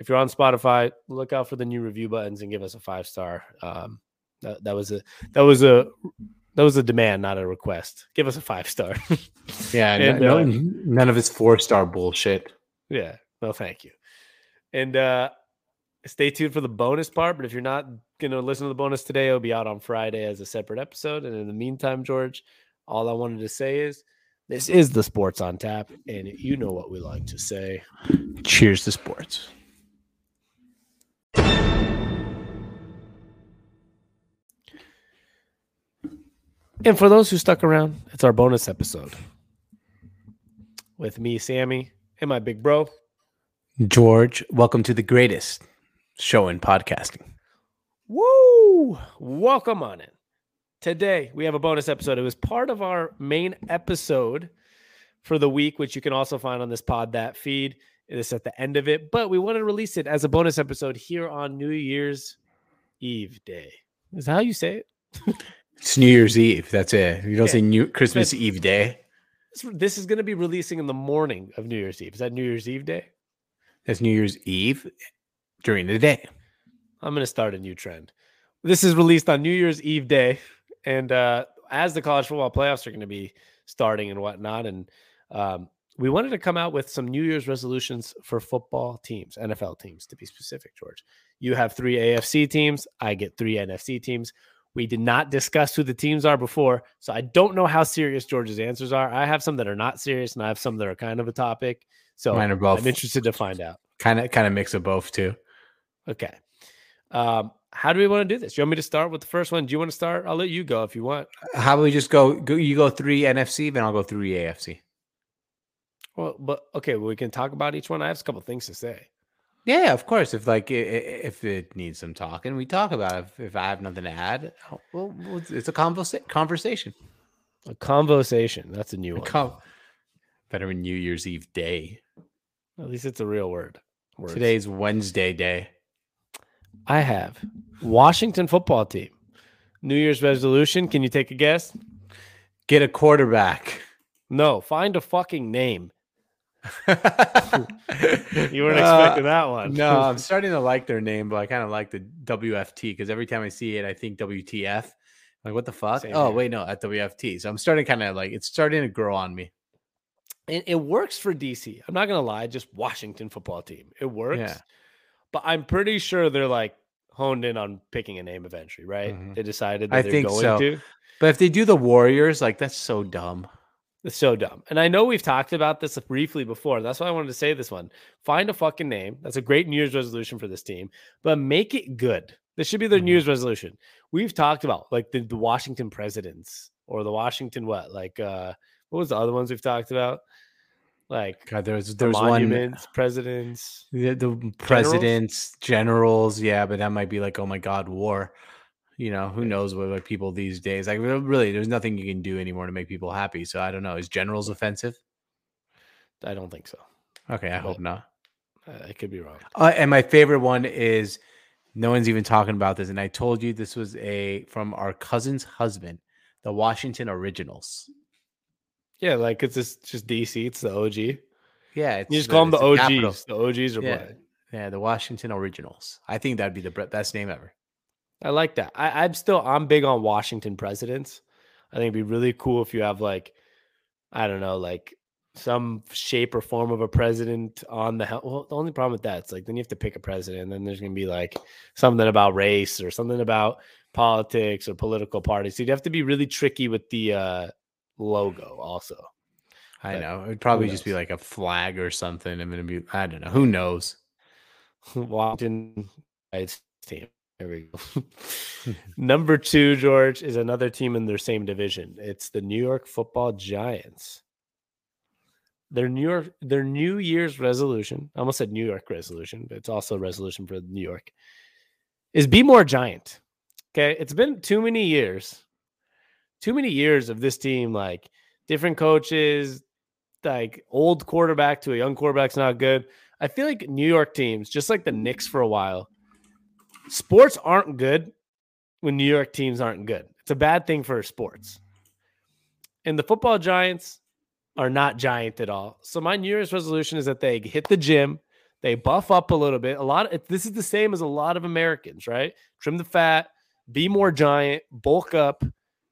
[SPEAKER 2] if you're on Spotify, look out for the new review buttons and give us a five star. Um, that, that was a that was a that was a demand, not a request. Give us a five star.
[SPEAKER 3] yeah, and, no, uh, none of it's four star bullshit.
[SPEAKER 2] Yeah, no, thank you. And uh, stay tuned for the bonus part. But if you're not going to listen to the bonus today, it'll be out on Friday as a separate episode. And in the meantime, George, all I wanted to say is this is the Sports on Tap, and you know what we like to say.
[SPEAKER 3] Cheers to sports.
[SPEAKER 2] And for those who stuck around, it's our bonus episode with me, Sammy, and my big bro,
[SPEAKER 3] George. Welcome to the greatest show in podcasting.
[SPEAKER 2] Woo! Welcome on in. Today we have a bonus episode. It was part of our main episode for the week, which you can also find on this pod that feed. It is at the end of it, but we want to release it as a bonus episode here on New Year's Eve Day. Is that how you say it?
[SPEAKER 3] It's New Year's Eve. That's it. You don't
[SPEAKER 2] Yeah.
[SPEAKER 3] say New Christmas Eve Day.
[SPEAKER 2] This- This is going to be releasing in the morning of New Year's Eve. Is that New Year's Eve Day?
[SPEAKER 3] That's New Year's Eve during the day.
[SPEAKER 2] I'm going to start a new trend. This is released on New Year's Eve day, and uh, as the college football playoffs are going to be starting and whatnot, and um, we wanted to come out with some New Year's resolutions for football teams, NFL teams to be specific. George, you have three AFC teams. I get three NFC teams. We did not discuss who the teams are before, so I don't know how serious George's answers are. I have some that are not serious, and I have some that are kind of a topic. So
[SPEAKER 3] Mine are both
[SPEAKER 2] I'm interested to find out.
[SPEAKER 3] kind of kind of mix of both too.
[SPEAKER 2] Okay. Um, how do we want to do this? You want me to start with the first one? Do you want to start? I'll let you go if you want.
[SPEAKER 3] How about we just go, go you go three NFC, then I'll go three AFC.
[SPEAKER 2] Well, but okay, well, we can talk about each one. I have a couple things to say.
[SPEAKER 3] Yeah, of course. If like i- i- if it needs some talking, we talk about it. If, if I have nothing to add, oh, well, well, it's- it's a conversa- conversation.
[SPEAKER 2] A conversation. That's a new
[SPEAKER 3] A
[SPEAKER 2] one.
[SPEAKER 3] con- Better than New Year's Eve day.
[SPEAKER 2] At least it's a real word. Words.
[SPEAKER 3] Today's Wednesday day.
[SPEAKER 2] I have Washington football team. New Year's resolution. Can you take a guess?
[SPEAKER 3] Get a quarterback.
[SPEAKER 2] No, find a fucking name.
[SPEAKER 3] you
[SPEAKER 2] weren't expecting that one.
[SPEAKER 3] Uh, No, I'm starting to like their name, but I kind of like the WFT because every time I see it, I think WTF. Like, what the fuck?
[SPEAKER 2] Same
[SPEAKER 3] oh,
[SPEAKER 2] here.
[SPEAKER 3] wait, no, at WFT. So I'm starting kind of like it's starting to grow on me.
[SPEAKER 2] And it works for DC. I'm not gonna lie, just Washington football team. It works.
[SPEAKER 3] Yeah.
[SPEAKER 2] But I'm pretty sure they're like honed in on picking a name eventually, right?
[SPEAKER 3] Mhm.
[SPEAKER 2] They decided that
[SPEAKER 3] I
[SPEAKER 2] they're
[SPEAKER 3] think
[SPEAKER 2] going
[SPEAKER 3] so.
[SPEAKER 2] to.
[SPEAKER 3] But if they do the Warriors, like that's so dumb.
[SPEAKER 2] It's so dumb. And I know we've talked about this briefly before. That's why I wanted to say this one. Find a fucking name. That's a great New Year's resolution for this team, but make it good. This should be their
[SPEAKER 3] Mhm.
[SPEAKER 2] New Year's resolution. We've talked about like the, the Washington presidents or the Washington what? Like uh what was the other ones we've talked about? Like
[SPEAKER 3] God, there's
[SPEAKER 2] the
[SPEAKER 3] there's one
[SPEAKER 2] presidents.
[SPEAKER 3] the, the presidents, generals, yeah, but that might be like, oh my god, war. You know, who knows what like people these days? Like, really, there's nothing you can do anymore to make people happy. So I don't know. Is generals offensive?
[SPEAKER 2] I don't think so.
[SPEAKER 3] Okay, I hope not.
[SPEAKER 2] I could be wrong.
[SPEAKER 3] Uh, and my favorite one is no one's even talking about this. And I told you this was a from our cousin's husband, the Washington Originals.
[SPEAKER 2] Yeah, like it's just just DC. It's the OG.
[SPEAKER 3] Yeah, it's
[SPEAKER 2] just call them the. OGs. The OGs are
[SPEAKER 3] Yeah.
[SPEAKER 2] playing.
[SPEAKER 3] Yeah, the Washington Originals. I think that'd be the best name ever.
[SPEAKER 2] I like that. I, I'm still I'm big on Washington presidents. I think it'd be really cool if you have like, I don't know, like some shape or form of a president on the hel- well. The only problem with that is like then you have to pick a president, and then there's gonna be like something about race or something about politics or political parties. So you'd have to be really tricky with the uh logo also.
[SPEAKER 3] I
[SPEAKER 2] But
[SPEAKER 3] know. It'd probably just be like a flag or something. I'm gonna be. I don't know. Who knows?
[SPEAKER 2] Washington United team. There we go. Number two, George, is another team in their same division. It's the New York Football Giants. Their New York, their New Year's resolution. I almost said New York resolution, but it's also a resolution for New York. Is be more giant. Okay, it's been too many years, too many years of this team like different coaches, like old quarterback to a young quarterback's not good. I feel like New York teams, just like the Knicks for a while, sports aren't good when New York teams aren't good. It's a bad thing for sports. And the football giants are not giant at all. So my New Year's resolution is that they hit the gym, they buff up a little bit. A lot of this is the same as a lot of Americans, right? Trim the fat, be more giant, bulk up,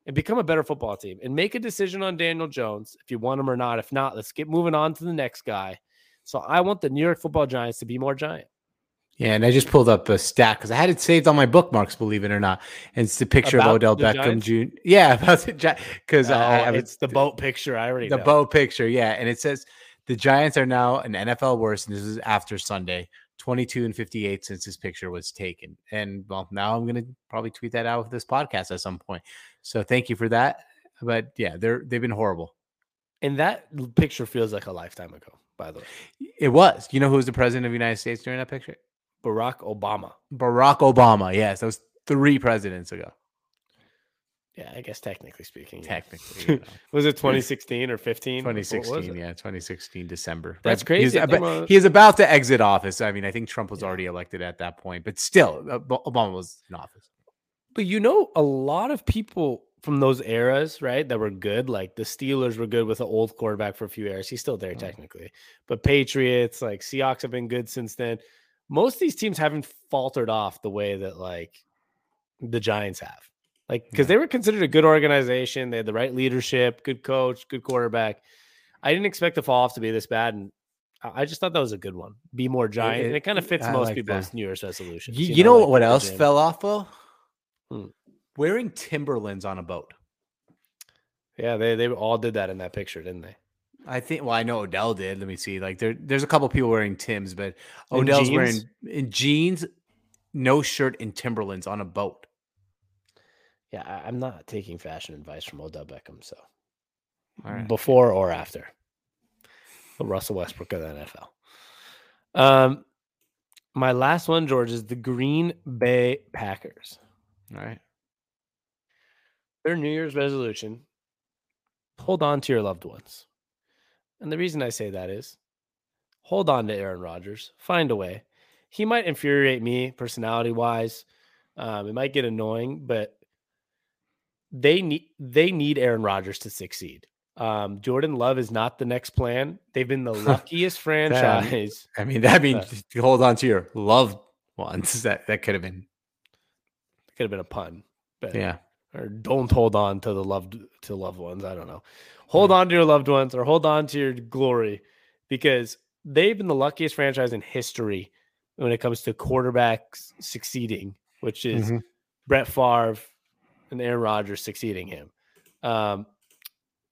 [SPEAKER 2] and become a better football team. And make a decision on Daniel Jones if you want him or not. If not, let's get moving on to the next guy. So I want the New York Football Giants to be more giant.
[SPEAKER 3] Yeah, and I just pulled up a stat because I had it saved on my bookmarks, believe it or not. And it's the picture
[SPEAKER 2] About
[SPEAKER 3] of Odell Beckham? Jr. Yeah, about the because uh,
[SPEAKER 2] Oh,
[SPEAKER 3] I, I
[SPEAKER 2] it's the boat picture. I already
[SPEAKER 3] the
[SPEAKER 2] know.
[SPEAKER 3] bow picture. Yeah, and it says the Giants are now an NFL worst, and this is after Sunday, twenty-two and fifty-eight since this picture was taken. And well, now I'm gonna probably tweet that out with this podcast at some point. So thank you for that. But yeah, they're they've been horrible.
[SPEAKER 2] And that picture feels like a lifetime ago, by the way.
[SPEAKER 3] It was. You know who was the president of the United States during that picture?
[SPEAKER 2] Barack Obama.
[SPEAKER 3] Barack Obama. Yes, that was three presidents ago.
[SPEAKER 2] Yeah, I guess technically speaking. yeah.
[SPEAKER 3] technically. You know.
[SPEAKER 2] Was it 2016 or 15?
[SPEAKER 3] 2016, yeah, 2016 December.
[SPEAKER 2] That's
[SPEAKER 3] But he's
[SPEAKER 2] crazy. I think
[SPEAKER 3] aba-
[SPEAKER 2] mo-
[SPEAKER 3] he is about to exit office. I mean, I think Trump was
[SPEAKER 2] Yeah.
[SPEAKER 3] already elected at that point, but still, uh, Obama was in office.
[SPEAKER 2] But you know, a lot of people from those eras, right, that were good. Like the Steelers were good with an old quarterback for a few years. He's still there
[SPEAKER 3] Mm.
[SPEAKER 2] technically. But Patriots, like Seahawks, have been good since then. Most of these teams haven't faltered off the way that like the Giants have. Like because
[SPEAKER 3] Yeah.
[SPEAKER 2] they were considered a good organization. They had the right leadership, good coach, good quarterback. I didn't expect the fall off to be this bad, and I just thought that was a good one. Be more giant, and
[SPEAKER 3] it-
[SPEAKER 2] it kind of fits
[SPEAKER 3] I
[SPEAKER 2] most
[SPEAKER 3] like
[SPEAKER 2] people's
[SPEAKER 3] that.
[SPEAKER 2] New Year's resolutions.
[SPEAKER 3] You, you know,
[SPEAKER 2] like
[SPEAKER 3] what else
[SPEAKER 2] gym.
[SPEAKER 3] fell off, though?
[SPEAKER 2] Hmm.
[SPEAKER 3] Wearing Timberlands on a boat.
[SPEAKER 2] Yeah, they they all did that in that picture, didn't they?
[SPEAKER 3] I think. Well, I know Odell did. Let me see. Like there, there's a couple people wearing Tims, but Odell's
[SPEAKER 2] jeans?
[SPEAKER 3] wearing in jeans, no shirt, and Timberlands on a boat.
[SPEAKER 2] Yeah, I, I'm not taking fashion advice from Odell Beckham. So
[SPEAKER 3] All right.
[SPEAKER 2] before or after the Russell Westbrook of the NFL. Um, my last one, George, is the Green Bay Packers.
[SPEAKER 3] All right.
[SPEAKER 2] Their New Year's resolution: hold on to your loved ones. And the reason I say that is, hold on to Aaron Rodgers. Find a way. He might infuriate me personality wise. Um, it might get annoying, but they need they need Aaron Rodgers to succeed. Um, Jordan Love is not the next plan. They've been the luckiest franchise.
[SPEAKER 3] I mean, that means
[SPEAKER 2] Uh.
[SPEAKER 3] hold on to your loved ones. That that could have been.
[SPEAKER 2] Could have been a pun, but
[SPEAKER 3] Yeah.
[SPEAKER 2] or don't hold on to the loved to loved ones. I don't know. Hold on to your loved ones or hold on to your glory because they've been the luckiest franchise in history when it comes to quarterbacks succeeding, which is
[SPEAKER 3] Mhm.
[SPEAKER 2] Brett Favre and Aaron Rodgers succeeding him. Um,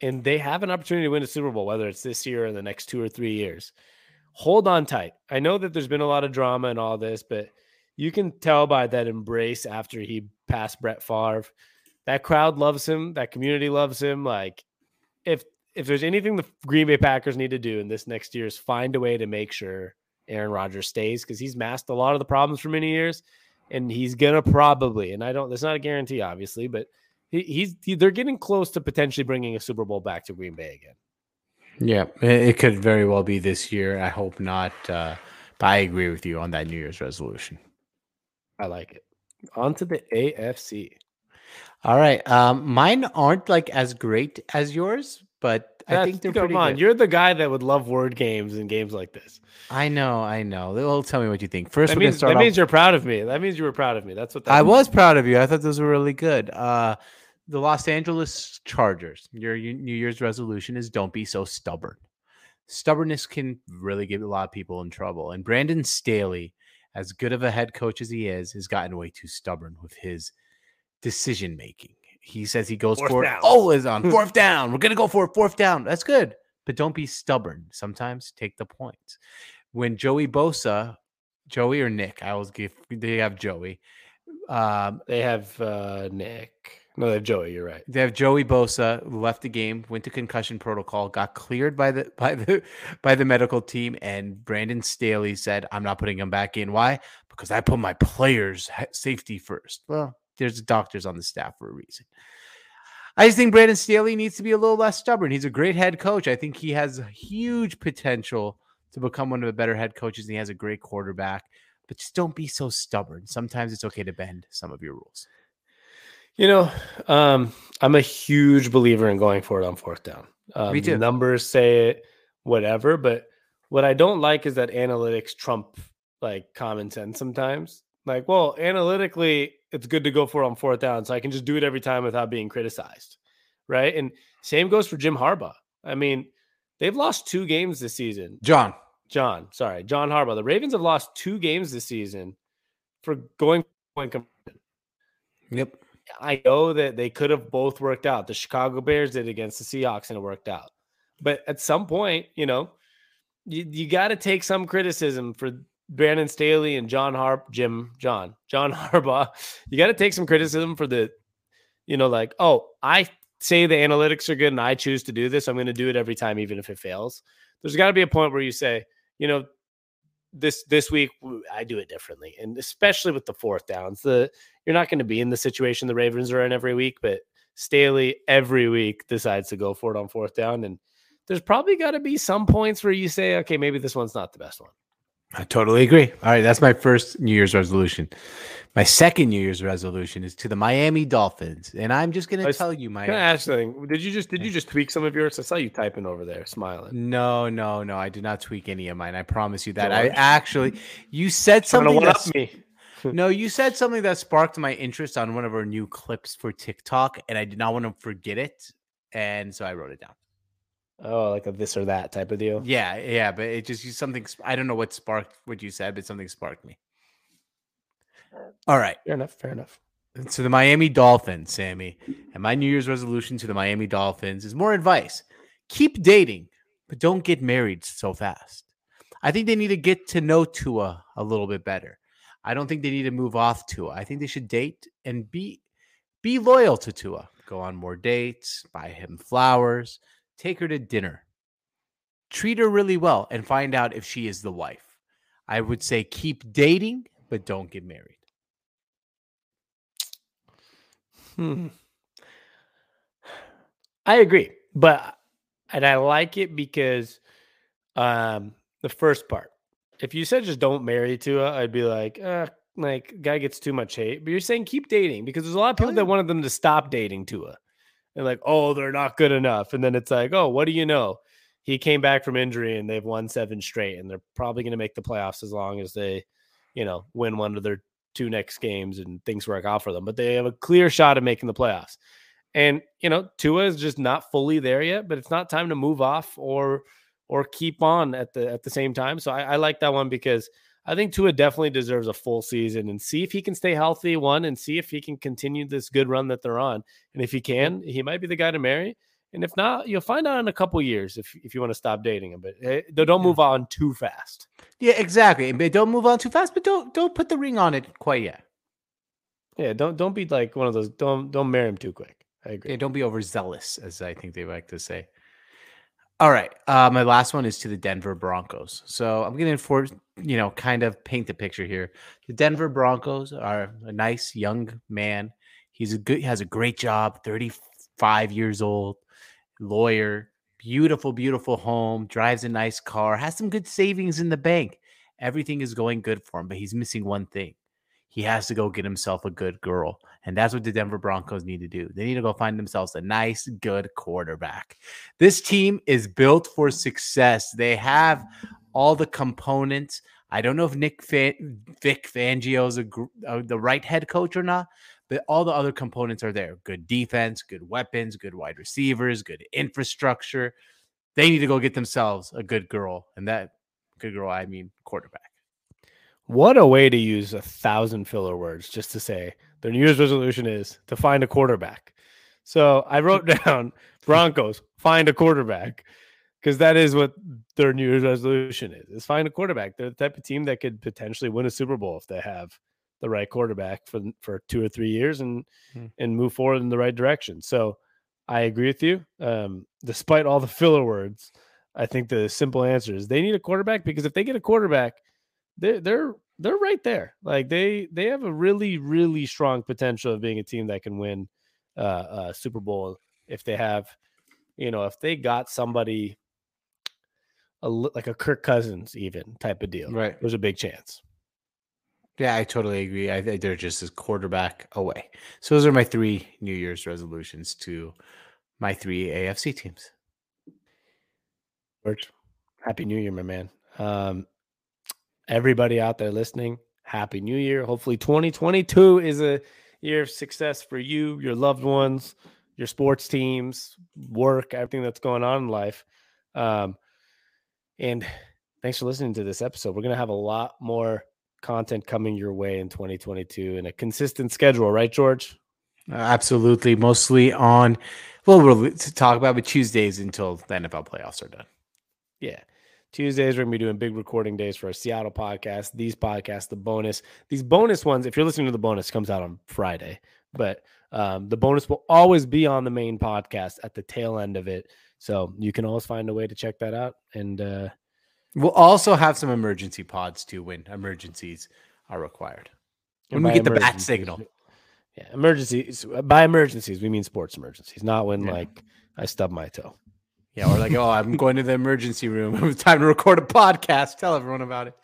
[SPEAKER 2] and they have an opportunity to win a Super Bowl, whether it's this year or the next two or three years. Hold on tight. I know that there's been a lot of drama and all this, but you can tell by that embrace after he passed Brett Favre. That crowd loves him. That community loves him. Like, if if there's anything the Green Bay Packers need to do in this next year is find a way to make sure Aaron Rodgers stays because he's masked a lot of the problems for many years, and he's gonna probably. And I don't. That's not a guarantee, obviously, but he, he's he, they're getting close to potentially bringing a Super Bowl back to Green Bay again.
[SPEAKER 3] Yeah, it, it could very well be this year. I hope not. Uh, but I agree with you on that New Year's resolution.
[SPEAKER 2] I like it. On to the AFC.
[SPEAKER 3] All right. Um, mine aren't like as great as yours, but I think they're
[SPEAKER 2] come on.
[SPEAKER 3] good.
[SPEAKER 2] You're the guy that would love word games and games like this.
[SPEAKER 3] I know, I know. Well, tell me what you think. First,
[SPEAKER 2] That means
[SPEAKER 3] start
[SPEAKER 2] that
[SPEAKER 3] off-
[SPEAKER 2] means you're proud of me. That means you were proud of me. That's what that
[SPEAKER 3] I
[SPEAKER 2] means.
[SPEAKER 3] was proud of you. I thought those were really good. Uh, the Los Angeles Chargers. Your New Year's resolution is don't be so stubborn. Stubbornness can really get a lot of people in trouble. And Brandon Staley, as good of a head coach as he is, has gotten way too stubborn with his decision making. He says he goes
[SPEAKER 2] Fourth
[SPEAKER 3] for it
[SPEAKER 2] down.
[SPEAKER 3] always on fourth down. We're gonna go for it fourth down. That's good, but don't be stubborn. Sometimes take the points. When Joey Bosa, Joey or Nick, I always give. They have Joey. Um,
[SPEAKER 2] They have uh, Nick. No, they have Joey. You're right.
[SPEAKER 3] they have Joey Bosa left the game, went to concussion protocol, got cleared by the by the by the medical team, and Brandon Staley said, "I'm not putting him back in. Why? Because I put my players' safety first. Well, there's doctors on the staff for a reason. I just think Brandon Staley needs to be a little less stubborn. He's a great head coach. I think he has huge potential to become one of the better head coaches, and he has a great quarterback. But just don't be so stubborn. Sometimes it's okay to bend some of your rules.
[SPEAKER 2] You know, um, I'm a huge believer in going for it on fourth down. Um,
[SPEAKER 3] Me too.
[SPEAKER 2] Numbers say it, whatever. But what I don't like is that analytics trump like common sense sometimes. Like, well, analytically, it's good to go for it on fourth down, so I can just do it every time without being criticized, right? And same goes for Jim Harbaugh. I mean, they've lost two games this season.
[SPEAKER 3] John,
[SPEAKER 2] John, sorry, John Harbaugh. The Ravens have lost two games this season for going point conversion.
[SPEAKER 3] Yep.
[SPEAKER 2] I know that they could have both worked out. The Chicago Bears did against the Seahawks and it worked out. But at some point, you know, you, you got to take some criticism for Brandon Staley and John Harp, Jim, John, John Harbaugh. You got to take some criticism for the, you know, like, oh, I say the analytics are good and I choose to do this. I'm going to do it every time, even if it fails. There's got to be a point where you say, you know, this this week I do it differently, and especially with the fourth downs, the you're not going to be in the situation the Ravens are in every week, but Staley every week decides to go for it on fourth down. And there's probably got to be some points where you say, okay, maybe this one's not the best one.
[SPEAKER 3] I totally agree. All right, that's my first New Year's resolution. My second New Year's resolution is to the Miami Dolphins, and I'm just going to tell you my
[SPEAKER 2] Can I ask something? Did you just did you just tweak some of yours? I saw you typing over there, smiling.
[SPEAKER 3] No, no, no. I did not tweak any of mine. I promise you that. I actually, you said something.
[SPEAKER 2] up me.
[SPEAKER 3] no, you said something that sparked my interest on one of our new clips for TikTok, and I did not want to forget it, and so I wrote it down.
[SPEAKER 2] Oh, like a this or that type of deal.
[SPEAKER 3] Yeah, yeah, but it just something. I don't know what sparked what you said, but something sparked me. Uh, All right.
[SPEAKER 2] Fair enough. Fair enough.
[SPEAKER 3] So the Miami Dolphins, Sammy. And my New Year's resolution to the Miami Dolphins is more advice. Keep dating, but don't get married so fast. I think they need to get to know Tua a little bit better. I don't think they need to move off Tua. I think they should date and be be loyal to Tua. Go on more dates, buy him flowers, take her to dinner. Treat her really well and find out if she is the wife. I would say keep dating, but don't get married.
[SPEAKER 2] Hmm. I agree, but and I like it because um the first part. If you said just don't marry Tua, I'd be like, uh, like guy gets too much hate. But you're saying keep dating because there's a lot of people that wanted them to stop dating Tua. And like, oh, they're not good enough. And then it's like, oh, what do you know? He came back from injury and they've won seven straight, and they're probably going to make the playoffs as long as they, you know, win one of their two next games and things work out for them. But they have a clear shot of making the playoffs. And you know, Tua is just not fully there yet, but it's not time to move off or or keep on at the at the same time. So I, I like that one because I think Tua definitely deserves a full season and see if he can stay healthy, one, and see if he can continue this good run that they're on. And if he can, he might be the guy to marry. And if not, you'll find out in a couple years if, if you want to stop dating him. But eh, don't move on too fast.
[SPEAKER 3] Yeah, exactly. But don't move on too fast, but don't don't put the ring on it quite yet.
[SPEAKER 2] Yeah, don't don't be like one of those. Don't don't marry him too quick. I agree.
[SPEAKER 3] Yeah, don't be overzealous, as I think they like to say. All right. Uh, my last one is to the Denver Broncos. So I'm going to enforce, you know, kind of paint the picture here. The Denver Broncos are a nice young man. He's a good, has a great job, 35 years old, lawyer, beautiful, beautiful home, drives a nice car, has some good savings in the bank. Everything is going good for him, but he's missing one thing. He has to go get himself a good girl. And that's what the Denver Broncos need to do. They need to go find themselves a nice, good quarterback. This team is built for success. They have all the components. I don't know if Nick Vic Fangio is gr- uh, the right head coach or not, but all the other components are there. Good defense, good weapons, good wide receivers, good infrastructure. They need to go get themselves a good girl, and that good girl, I mean quarterback.
[SPEAKER 2] What a way to use a thousand filler words just to say their New Year's resolution is to find a quarterback. So I wrote down Broncos find a quarterback because that is what their New Year's resolution is: is find a quarterback. They're the type of team that could potentially win a Super Bowl if they have the right quarterback for for two or three years and
[SPEAKER 3] Hmm.
[SPEAKER 2] and move forward in the right direction. So I agree with you. Um, despite all the filler words, I think the simple answer is they need a quarterback because if they get a quarterback, they're they're they're right there. Like they they have a really really strong potential of being a team that can win uh, uh Super Bowl if they have, you know, if they got somebody a like a Kirk Cousins even type of deal.
[SPEAKER 3] Right.
[SPEAKER 2] There's a big chance.
[SPEAKER 3] Yeah, I totally agree. I think they're just as quarterback away. So those are my three New Year's resolutions to my three AFC teams.
[SPEAKER 2] George, happy New Year, my man. Um, everybody out there listening, happy New Year. Hopefully, 2022 is a year of success for you, your loved ones, your sports teams, work, everything that's going on in life. Um, and thanks for listening to this episode. We're going to have a lot more content coming your way in 2022 and a consistent schedule, right, George?
[SPEAKER 3] Absolutely. Mostly on, well, we'll talk about, but Tuesdays until the NFL playoffs are done.
[SPEAKER 2] Yeah. Tuesdays, we're going to be doing big recording days for our Seattle podcast. These podcasts, the bonus, these bonus ones, if you're listening to the bonus, comes out on Friday. But um, the bonus will always be on the main podcast at the tail end of it. So you can always find a way to check that out. And uh,
[SPEAKER 3] We'll also have some emergency pods too when emergencies are required. When we get the bat signal.
[SPEAKER 2] Yeah, emergencies. By emergencies, we mean sports emergencies, not when
[SPEAKER 3] Yeah.
[SPEAKER 2] like I stub my toe.
[SPEAKER 3] Yeah, or like, oh, I'm going to the emergency room. It was time to record a podcast. Tell everyone about it.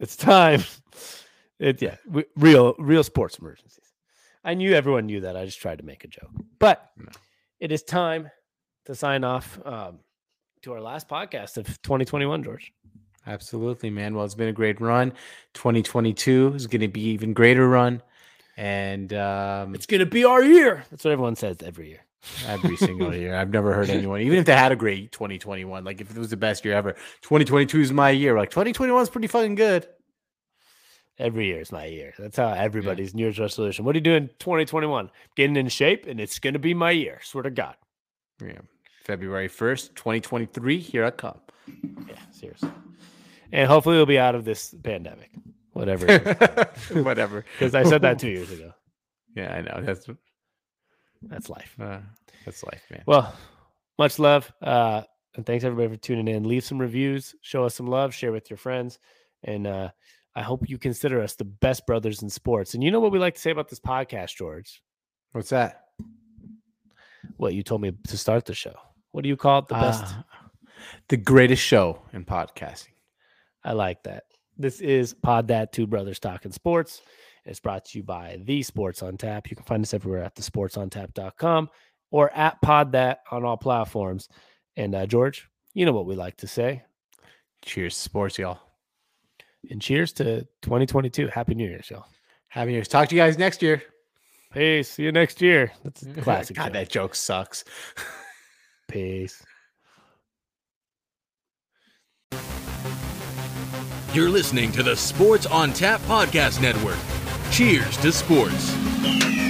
[SPEAKER 2] It's time. It yeah, w- real real sports emergencies. I knew everyone knew that. I just tried to make a joke. But
[SPEAKER 3] No.
[SPEAKER 2] it is time to sign off um, to our last podcast of 2021, George.
[SPEAKER 3] Absolutely, man. Well, it's been a great run. 2022 is going to be even greater run, and um,
[SPEAKER 2] It's gonna be our year. That's what everyone says every year.
[SPEAKER 3] Every single year. I've never heard anyone, even if they had a great 2021, like if it was the best year ever, 2022 is my year. Like 2021 is pretty fucking good.
[SPEAKER 2] Every year is my year. That's how everybody's New Year's resolution. What are you doing 2021? Getting in shape, and it's gonna be my year. Swear to God.
[SPEAKER 3] Yeah. February 1st, 2023, here I come.
[SPEAKER 2] Yeah, seriously. And hopefully we'll be out of this pandemic. Whatever.
[SPEAKER 3] Whatever.
[SPEAKER 2] Because I said that two years ago.
[SPEAKER 3] Yeah, I know. That's
[SPEAKER 2] That's life.
[SPEAKER 3] uh, that's life, man.
[SPEAKER 2] Well, much love. Uh, and thanks everybody for tuning in. Leave some reviews, show us some love, share with your friends. And uh, I hope you consider us the best brothers in sports. And you know what we like to say about this podcast, George?
[SPEAKER 3] What's that?
[SPEAKER 2] What you told me to start the show. What do you call it? The best?
[SPEAKER 3] Uh, the greatest show in podcasting.
[SPEAKER 2] I like that. This is Pod That Two Brothers Talking Sports. It's brought to you by The Sports on Tap. You can find us everywhere at thesportsontap.com or at Pod That on all platforms. And uh, George, you know what we like to say.
[SPEAKER 3] Cheers, sports, y'all.
[SPEAKER 2] And cheers to 2022. Happy New Year, y'all.
[SPEAKER 3] Happy New Year's. Talk to you guys next year.
[SPEAKER 2] Peace. See you next year. That's a classic.
[SPEAKER 3] God,
[SPEAKER 2] joke.
[SPEAKER 3] that joke sucks.
[SPEAKER 2] Peace.
[SPEAKER 1] You're listening to the Sports on Tap Podcast Network. Cheers to sports.